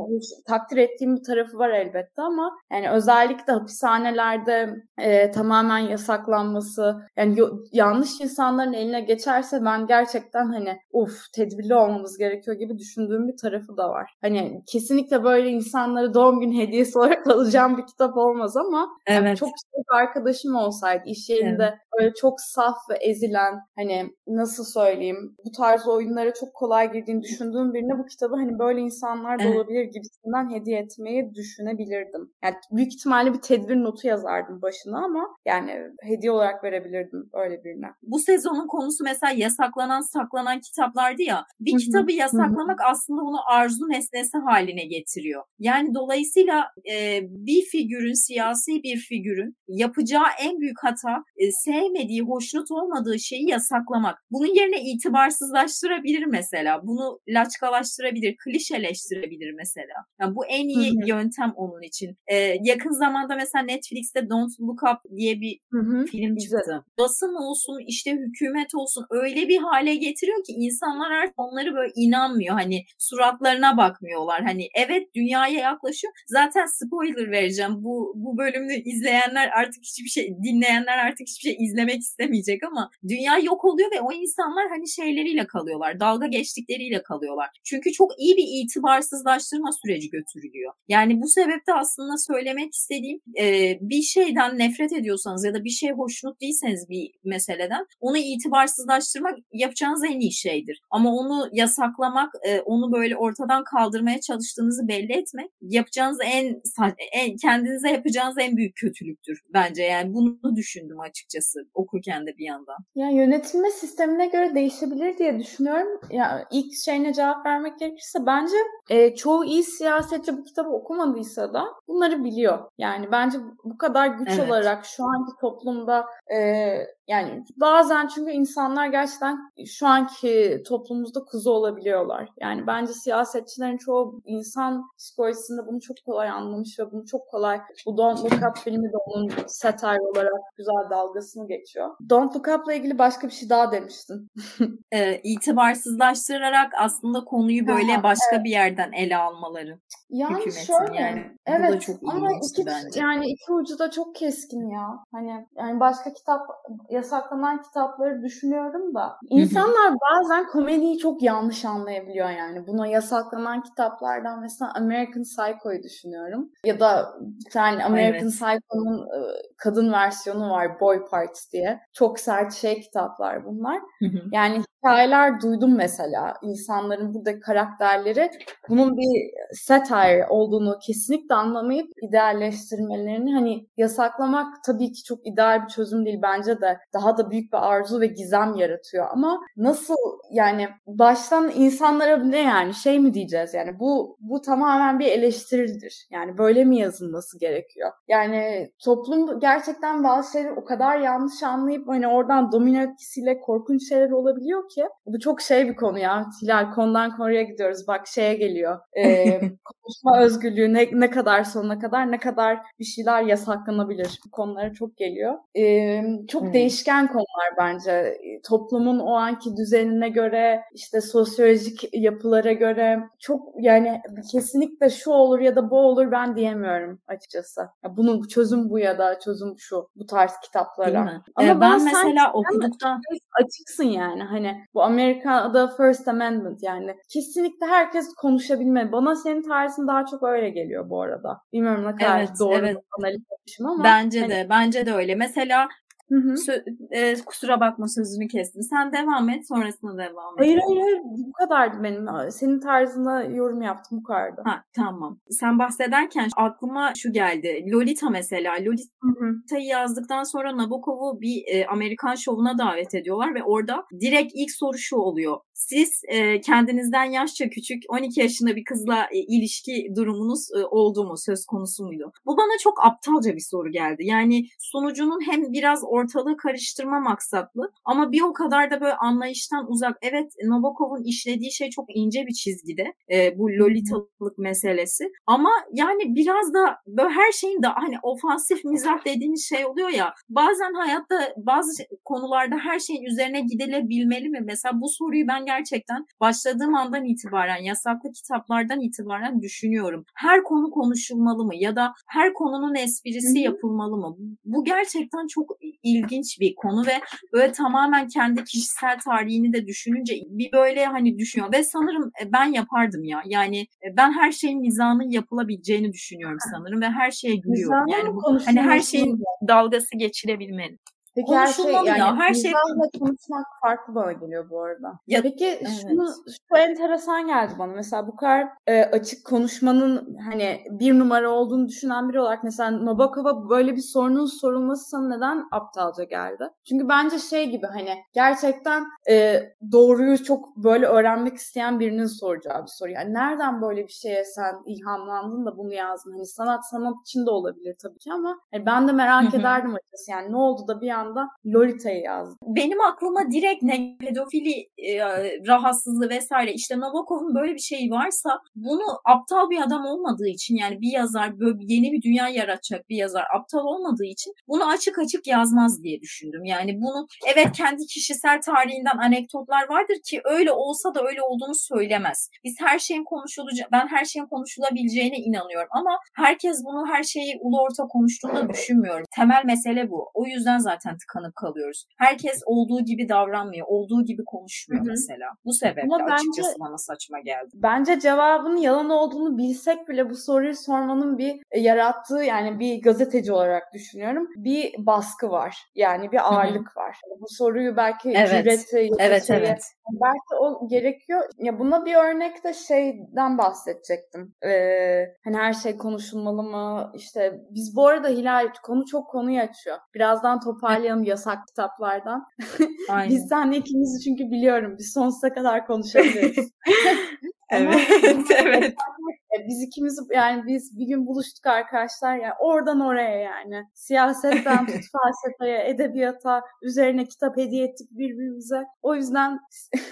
takdir ettiğim bir tarafı var elbette ama yani özellikle hapishanelerde e, tamamen yasaklanması yani yanlış insanların eline geçerse ben gerçekten hani uf tedbirli olmamız gerekiyor gibi düşündüğüm bir tarafı da var. Hani kesinlikle böyle insanları doğum gün hediyesi olarak alacağım bir kitap olmaz ama evet. yani çok bir arkadaşım olsaydı iş yerinde evet. böyle çok saf ve ezilen hani nasıl söyleyeyim bu tarz oyunlara çok kolay girdiğini düşündüğüm birine bu kitabı hani böyle insanlar da evet. olabilir gibisinden hediye etmeyi düşünebilirdim. Yani büyük ihtimalle bir tedbir notu yazardım başına ama yani hediye olarak verebilirdim öyle birine. Bu sezonun konusu mesela yasaklanan saklanan kitaplardı ya. Bir Hı-hı. kitabı yasaklamak Hı-hı. aslında onu arzu nesnesi haline getiriyor. Yani dolayısıyla e, bir figürün siyasi bir figürün yapacağı en büyük hata e, sevmediği, hoşnut olmadığı şeyi yasaklamak. Bunun yerine itibarsızlaştırabilir mesela. Bunu laçkalaştırabilir, klişeleştirebilir mesela. Yani bu en iyi Hı-hı. yöntem onun için. Ee, yakın zamanda mesela Netflix'te Don't Look Up diye bir Hı-hı. film çıktı. Güzel. Basın olsun, işte hükümet olsun öyle bir hale getiriyor ki insanlar artık onları böyle inanmıyor. Hani suratlarına bakmıyorlar. Hani evet dünyaya yaklaşıyor. Zaten spoiler vereceğim. Bu bu bölümü izleyenler artık hiçbir şey dinleyenler artık hiçbir şey izlemek istemeyecek ama dünya yok oluyor ve o insanlar hani şeyleriyle kalıyorlar. Dalga geçtikleriyle kalıyorlar. Çünkü çok iyi bir itibarsızlaştırma süreci götürülüyor. Yani bu sebeple aslında söylemek istediğim e, bir şeyden nefret ediyorsanız ya da bir şey hoşnut değilseniz bir meseleden onu itibarsızlaştırmak yapacağınız en iyi şeydir. Ama onu yasaklamak, e, onu böyle ortadan kaldırmaya çalıştığınızı belli etmek yapacağınız en, en kendinize yapacağınız en büyük kötülüktür bence. Yani bunu düşündüm açıkçası okurken de bir yandan. Ya yönetilme sistemine göre değişebilir diye düşünüyorum. Ya ilk şeyine cevap vermek gerekirse bence e, çoğu iyi siyasetçi bu kitabı okumadıysa da bunları biliyor. Yani bence bu kadar güç evet. olarak şu anki toplumda e, yani bazen çünkü insanlar gerçekten şu anki toplumumuzda kuzu olabiliyorlar. Yani bence siyasetçilerin çoğu insan psikolojisinde bunu çok kolay anlamış ve bunu çok kolay bu Don't Look Up filmi de onun satire olarak güzel dalgasını geçiyor. Don't Look Up'la ilgili başka bir şey daha demiştin. e, itibarsızlaştırarak aslında konuyu böyle ha, başka evet. bir yerden ele almaları. Yani hükümetin şöyle, yani. Evet, Bu da çok ama iki, bence. Yani iki ucu da çok keskin ya. Hani yani başka kitap yasaklanan kitapları düşünüyorum da insanlar bazen komediyi çok yanlış anlayabiliyor yani. Buna yasaklanan kitaplardan mesela American Psycho'yu düşünüyorum. Ya da bir tane American evet. Psycho'nun kadın versiyonu var Boy Parts diye. Çok sert şey kitaplar bunlar. Yani hikayeler duydum mesela. İnsanların burada karakterleri bunun bir satire olduğunu kesinlikle anlamayıp idealleştirmelerini hani yasaklamak tabii ki çok ideal bir çözüm değil bence de. Daha da büyük bir arzu ve gizem yaratıyor ama nasıl yani baştan insanlara ne yani şey mi diyeceğiz yani bu bu tamamen bir eleştiridir. Yani böyle mi yazılması gerekiyor? Yani toplum gerçekten bazı şeyleri o kadar yanlış anlayıp hani oradan domino etkisiyle korkunç şeyler olabiliyor ki. Bu çok şey bir konu ya. Hilal konudan konuya gidiyoruz. Bak şeye geliyor. Ee, konuşma özgürlüğü ne, ne kadar sonuna kadar ne kadar bir şeyler yasaklanabilir. Bu konulara çok geliyor. Ee, çok hmm. değişken konular bence. Toplumun o anki düzenine göre işte sosyolojik yapılara göre çok yani kesinlikle şu olur ya da bu olur ben diyemiyorum açıkçası. Ya bunun çözüm bu ya da çözüm şu bu tarz kitaplara. Ama ee, ben mesela okuduktan açıksın yani hani bu Amerika'da First Amendment yani kesinlikle herkes konuşabilme. Bana senin tarzın daha çok öyle geliyor bu arada. Bilmiyorum ne kadar evet, doğru evet. analiz etmişim ama. Bence hani... de bence de öyle. Mesela Hı hı. Sö- e, kusura bakma sözünü kestim. Sen devam et sonrasında devam et. Hayır hayır hayır bu kadardı benim. Senin tarzında yorum yaptım bu kadardı. Ha tamam. Sen bahsederken aklıma şu geldi. Lolita mesela. Lolita'yı yazdıktan sonra Nabokov'u bir e, Amerikan şovuna davet ediyorlar ve orada direkt ilk soru şu oluyor. Siz e, kendinizden yaşça küçük 12 yaşında bir kızla e, ilişki durumunuz e, oldu mu? Söz konusu muydu? Bu bana çok aptalca bir soru geldi. Yani sunucunun hem biraz ortalığı karıştırma maksatlı ama bir o kadar da böyle anlayıştan uzak. Evet Nabokov'un işlediği şey çok ince bir çizgide e, bu lolitalık meselesi ama yani biraz da böyle her şeyin de hani ofansif mizah dediğimiz şey oluyor ya bazen hayatta bazı konularda her şeyin üzerine gidilebilmeli mi? Mesela bu soruyu ben gerçekten başladığım andan itibaren yasaklı kitaplardan itibaren düşünüyorum. Her konu konuşulmalı mı ya da her konunun esprisi yapılmalı mı? Bu gerçekten çok ilginç bir konu ve böyle tamamen kendi kişisel tarihini de düşününce bir böyle hani düşünüyor ve sanırım e, ben yapardım ya. Yani e, ben her şeyin mizahının yapılabileceğini düşünüyorum sanırım ve her şeye gülüyorum. Yani bu hani her şeyin dalgası geçilebilmeli. Peki her şey yani ya, her şey konuşmak farklı bana geliyor bu arada. Ya, Peki evet. şunu şu enteresan geldi bana. Mesela bu kadar e, açık konuşmanın hani bir numara olduğunu düşünen biri olarak mesela Nabokov'a böyle bir sorunun sorulması sana neden aptalca geldi? Çünkü bence şey gibi hani gerçekten e, doğruyu çok böyle öğrenmek isteyen birinin soracağı bir soru. Yani nereden böyle bir şeye sen ilhamlandın da bunu yazdın? Hani sanat sanat için de olabilir tabii ki ama hani ben de merak ederdim açıkçası. Yani ne oldu da bir an anda Lolita'yı yazdı. Benim aklıma direkt ne pedofili e, rahatsızlığı vesaire işte Nabokov'un böyle bir şeyi varsa bunu aptal bir adam olmadığı için yani bir yazar böyle yeni bir dünya yaratacak bir yazar aptal olmadığı için bunu açık açık yazmaz diye düşündüm. Yani bunu evet kendi kişisel tarihinden anekdotlar vardır ki öyle olsa da öyle olduğunu söylemez. Biz her şeyin konuşulacak ben her şeyin konuşulabileceğine inanıyorum ama herkes bunu her şeyi ulu orta konuştuğunda düşünmüyorum. Temel mesele bu. O yüzden zaten tıkanıp kalıyoruz. Herkes olduğu gibi davranmıyor, olduğu gibi konuşmuyor Hı-hı. mesela. Bu sebeple Ama açıkçası bence, bana saçma geldi. Bence cevabının yalan olduğunu bilsek bile bu soruyu sormanın bir e, yarattığı yani bir gazeteci olarak düşünüyorum. Bir baskı var. Yani bir ağırlık Hı-hı. var. Bu soruyu belki evet. cüreti evet, şeye, evet. belki o gerekiyor. Ya buna bir örnek de şeyden bahsedecektim. Ee, hani her şey konuşulmalı mı? İşte biz bu arada Hilal konu çok konuyu açıyor. Birazdan toparlayalım toparlayalım yasak kitaplardan. Aynen. Biz seninle ikimizi çünkü biliyorum. Biz sonsuza kadar konuşabiliriz. evet, evet. Biz ikimiz yani biz bir gün buluştuk arkadaşlar yani oradan oraya yani. Siyasetten tut felsefeye, edebiyata, üzerine kitap hediye ettik birbirimize. O yüzden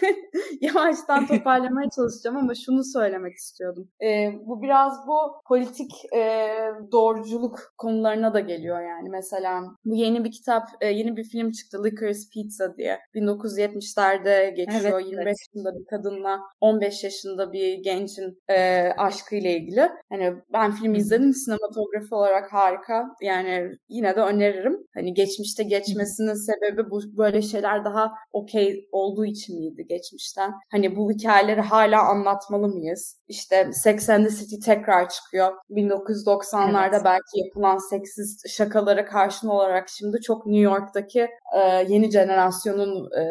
yavaştan toparlamaya çalışacağım ama şunu söylemek istiyordum. Ee, bu biraz bu politik e, doğruculuk konularına da geliyor yani. Mesela bu yeni bir kitap, e, yeni bir film çıktı Licorice Pizza diye. 1970'lerde geçiyor. Evet, 25 evet. yaşında bir kadınla 15 yaşında bir gencin e, aşkıyla ilgili. Hani ben film izledim. Sinematografi olarak harika. Yani yine de öneririm. Hani geçmişte geçmesinin sebebi bu böyle şeyler daha okey olduğu için miydi geçmişten? Hani bu hikayeleri hala anlatmalı mıyız? İşte Sex and the City tekrar çıkıyor. 1990'larda evet. belki yapılan seksiz şakalara karşın olarak şimdi çok New York'taki e, yeni jenerasyonun e,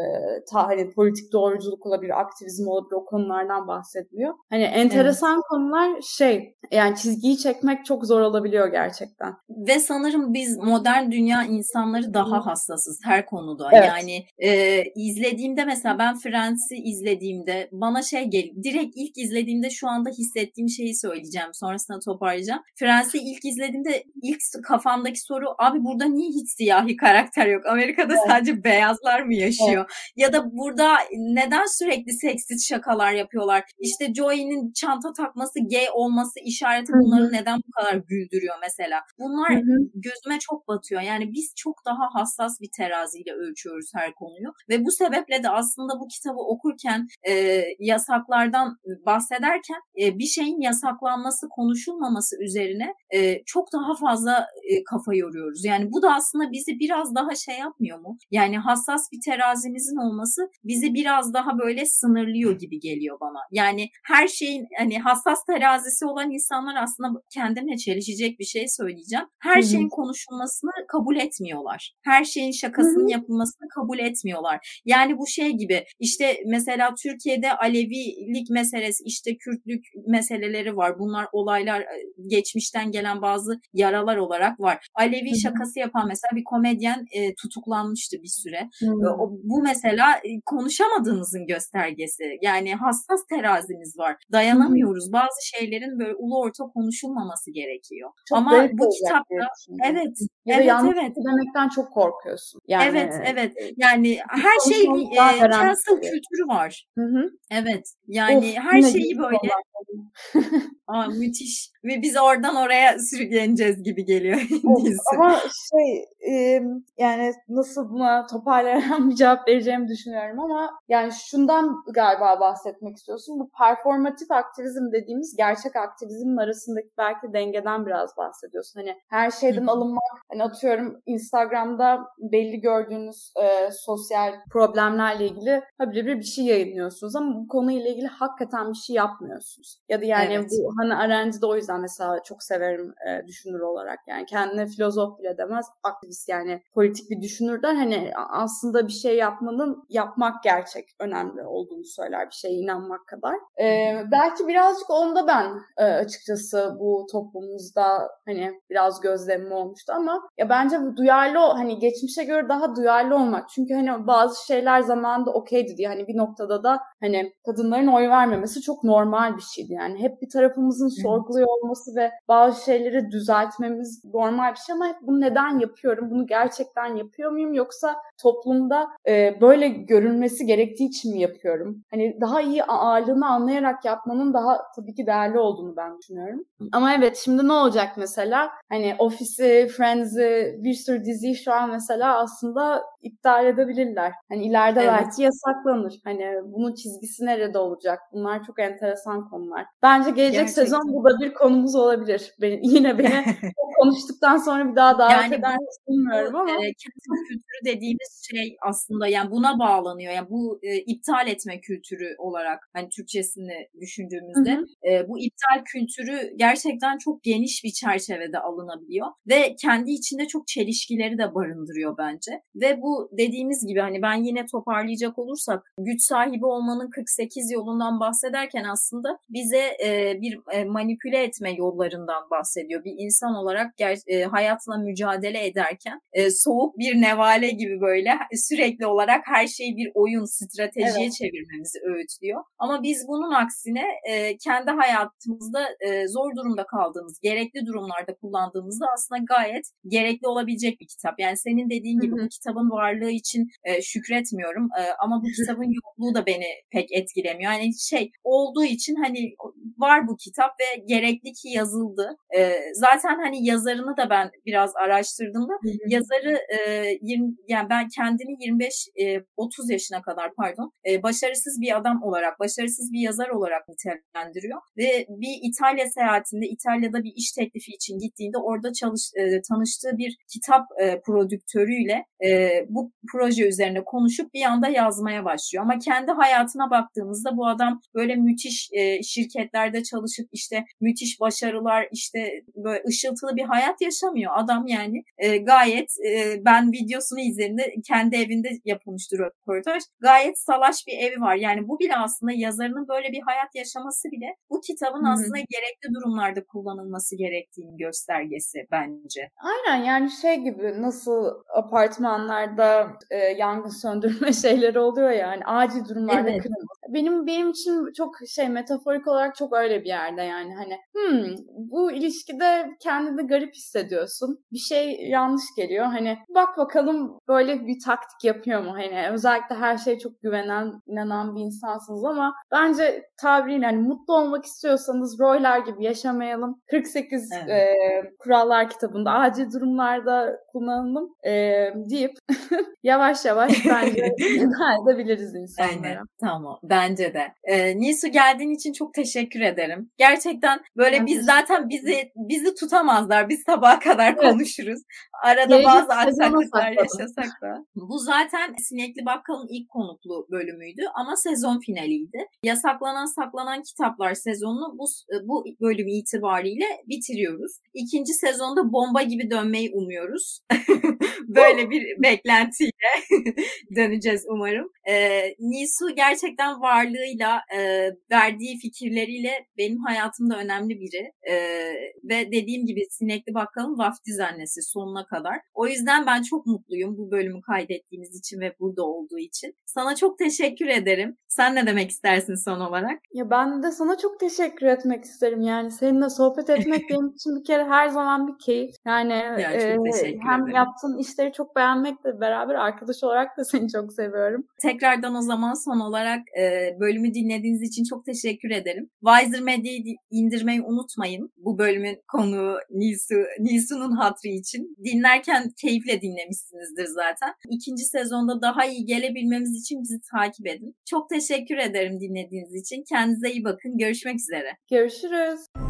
ta, hani politik doğruculuk olabilir, aktivizm olabilir o konulardan bahsediliyor. Hani enteresan evet. konular şey yani çizgiyi çekmek çok zor olabiliyor gerçekten. Ve sanırım biz modern dünya insanları daha hassasız her konuda. Evet. Yani e, izlediğimde mesela ben Friends'i izlediğimde bana şey gel direkt ilk izlediğimde şu anda hissettiğim şeyi söyleyeceğim. Sonrasında toparlayacağım. Friends'i ilk izlediğimde ilk kafamdaki soru abi burada niye hiç siyahi karakter yok? Amerika'da evet. sadece beyazlar mı yaşıyor? Evet. Ya da burada neden sürekli seksist şakalar yapıyorlar? İşte Joey'nin çanta takması, gay olması işareti bunları neden bu kadar güldürüyor mesela? Bunlar Hı-hı. gözüme çok batıyor. Yani biz çok daha hassas bir teraziyle ölçüyoruz her konuyu ve bu sebeple de aslında bu kitabı okurken e, yasaklardan bahsederken e, bir şeyin yasaklanması, konuşulmaması üzerine e, çok daha fazla e, kafa yoruyoruz. Yani bu da aslında bizi biraz daha şey yapmıyor mu? Yani hassas bir terazimizin olması bizi biraz daha böyle sınırlıyor gibi geliyor bana. Yani her şeyin hani hassas terazisi olan insanlar aslında kendine çelişecek bir şey söyleyeceğim. Her Hı-hı. şeyin konuşulmasını kabul etmiyorlar. Her şeyin şakasının Hı-hı. yapılmasını kabul etmiyorlar. Yani bu şey gibi işte mesela Türkiye'de Alevilik meselesi işte Kürtlük meseleleri var. Bunlar olaylar geçmişten gelen bazı yaralar olarak var. Alevi Hı-hı. şakası yapan mesela bir komedyen e, tutuklanmıştı bir süre. O, bu mesela konuşamadığınızın göstergesi. Yani hassas terazimiz var. Dayanamıyoruz. Hı-hı. Bazı şeylerin böyle ulu orta konuşulmaması gerekiyor. Çok Ama bu kitapta evet ya evet evet demekten çok korkuyorsun. Yani Evet evet. Yani her şey e, cancel kültürü var. Hı hı. Evet. Yani of, her şeyi böyle Aa, müthiş. Ve biz oradan oraya sürükleneceğiz gibi geliyor. ama şey e, yani nasıl buna toparlayan bir cevap vereceğimi düşünüyorum ama yani şundan galiba bahsetmek istiyorsun. Bu performatif aktivizm dediğimiz gerçek aktivizmin arasındaki belki dengeden biraz bahsediyorsun. Hani her şeyden alınmak, hani atıyorum Instagram'da belli gördüğünüz e, sosyal problemlerle ilgili habire bir şey yayınlıyorsunuz ama bu konuyla ilgili hakikaten bir şey yapmıyorsunuz. Ya da yani evet. bu hani Arendt'i de o yüzden mesela çok severim e, düşünür olarak. Yani kendine filozof bile demez, aktivist yani politik bir düşünür der. Hani aslında bir şey yapmanın yapmak gerçek önemli olduğunu söyler bir şeye inanmak kadar. E, belki birazcık onda ben e, açıkçası bu toplumumuzda hani biraz gözlemim olmuştu ama ya bence bu duyarlı hani geçmişe göre daha duyarlı olmak. Çünkü hani bazı şeyler zamanında okeydi diye hani bir noktada da hani kadınların oy vermemesi çok normal bir şeydi. Yani hep bir tarafımızın sorguluyor olması ve bazı şeyleri düzeltmemiz normal bir şey ama hep bunu neden yapıyorum? Bunu gerçekten yapıyor muyum? Yoksa toplumda e, böyle görünmesi gerektiği için mi yapıyorum? Hani daha iyi ağırlığını anlayarak yapmanın daha tabii ki değerli olduğunu ben düşünüyorum. Ama evet şimdi ne olacak mesela? Hani Office'i, Friends'i, bir sürü diziyi şu an mesela aslında iptal edebilirler. Hani ileride evet. belki yasaklanır. Hani bunun çizgisi nerede olacak? Bunlar çok enteresan konular. Bence gelecek Gerçekten. sezon bu da bir konumuz olabilir. Beni, yine beni konuştuktan sonra bir daha davet yani eder bilmiyorum ama. E, kültürü dediğimiz şey aslında yani buna bağlanıyor. Yani bu e, iptal etme kültürü olarak hani Türkçesini düşündüğümüzde e, bu iptal kültürü gerçekten çok geniş bir çerçevede alınabiliyor ve kendi içinde çok çelişkileri de barındırıyor bence. Ve bu dediğimiz gibi hani ben yine toparlayacak olursak güç sahibi olmanın 48 yolundan bahsederken aslında bize e, bir e, manipüle etme yollarından bahsediyor. Bir insan olarak ger- e, hayatla mücadele ederken e, soğuk bir nevale gibi böyle sürekli olarak her şeyi bir oyun, stratejiye evet. çevirmemizi öğütlüyor. Ama biz bunun aksine e, kendi hayatımızda e, zor durumda kaldığımız, gerekli durumlarda kullandığımızda aslında gayet gerekli olabilecek bir kitap. Yani senin dediğin gibi bu kitabın varlığı için e, şükretmiyorum e, ama bu kitabın yokluğu da beni pek etkilemiyor. Yani şey olduğu için hani var bu kitap ve gerekli ki yazıldı. E, zaten hani yazarını da ben biraz araştırdığımda yazarı e, 20 yani ben kendini 25 e, 30 yaşına kadar pardon e, başarısız bir adam olarak, başarısız bir yazar olarak nitelendiriyor ve bir İtalya seyahatinde İtalya'da bir iş teklifi için gittiğinde orada çalış e, tanıştığı bir kitap e, prodüktörüyle e, bu proje üzerine konuşup bir anda yazmaya başlıyor. Ama kendi hayatına baktığımızda bu adam böyle müthiş e, şirketlerde çalışıp işte müthiş başarılar işte böyle ışıltılı bir hayat yaşamıyor. Adam yani e, gayet e, ben videosunu izlediğimde kendi evinde yapılmıştır röportaj. Gayet salaş bir evi var. Yani bu bile aslında yazarının böyle bir hayat yaşaması bile bu kitabın Hı-hı. aslında gerekli durumlarda kullanılması gerektiğini göstergesi bence. Aynen yani şey gibi nasıl apartmanlarda e, yangın söndürme şeyleri oluyor yani acil durumlarda evet. kırılma. Benim benim için çok şey metaforik olarak çok öyle bir yerde yani hani hmm, bu ilişkide kendini garip hissediyorsun. Bir şey yanlış geliyor. Hani bak bakalım böyle bir taktik yapıyor mu? Hani özellikle her şeye çok güvenen, inanan bir insansınız ama bence tabiriyle hani mutlu olmak istiyorsanız roller gibi yaşamayalım. 48 evet. e, kurallar kitabında acil durumlarda kullanalım e, deyip yavaş yavaş bence edebiliriz insanlara. Aynen. Tamam. Bence de. Ee, Nisu geldiğin için çok teşekkür ederim. Gerçekten böyle ben biz zaten bizi bizi tutamazlar. Biz sabaha kadar evet. konuşuruz. Arada Gelecek bazı aksaklıklar yaşasak da. Bu zaten Sinekli Bakkal'ın ilk konuklu bölümüydü ama sezon finaliydi. Yasaklanan saklanan kitaplar sezonunu bu bu bölüm itibariyle bitiriyoruz. İkinci sezonda bomba gibi dönmeyi umuyoruz. Böyle bir beklentiyle döneceğiz umarım. Ee, Nisu gerçekten varlığıyla, e, verdiği fikirleriyle benim hayatımda önemli biri. E, ve dediğim gibi Sinekli Bakkal'ın vaftiz annesi sonuna kadar. O yüzden ben çok mutluyum bu bölümü kaydettiğimiz için ve burada olduğu için. Sana çok teşekkür ederim. Sen ne demek istersin son olarak? Ya ben de sana çok teşekkür etmek isterim. Yani seninle sohbet etmek benim için bir kere her zaman bir keyif. Yani ya, e, hem ederim. yaptığın işleri çok beğenmekle beraber arkadaş olarak da seni çok seviyorum. Tekrardan o zaman son olarak e, bölümü dinlediğiniz için çok teşekkür ederim. Wiser Medya'yı indirmeyi unutmayın. Bu bölümün konuğu Nisu, Nisu'nun hatrı için. Dinlerken keyifle dinlemişsinizdir zaten. İkinci sezonda daha iyi gelebilmemiz için bizi takip edin. Çok teşekkür ederim dinlediğiniz için. Kendinize iyi bakın. Görüşmek üzere. Görüşürüz.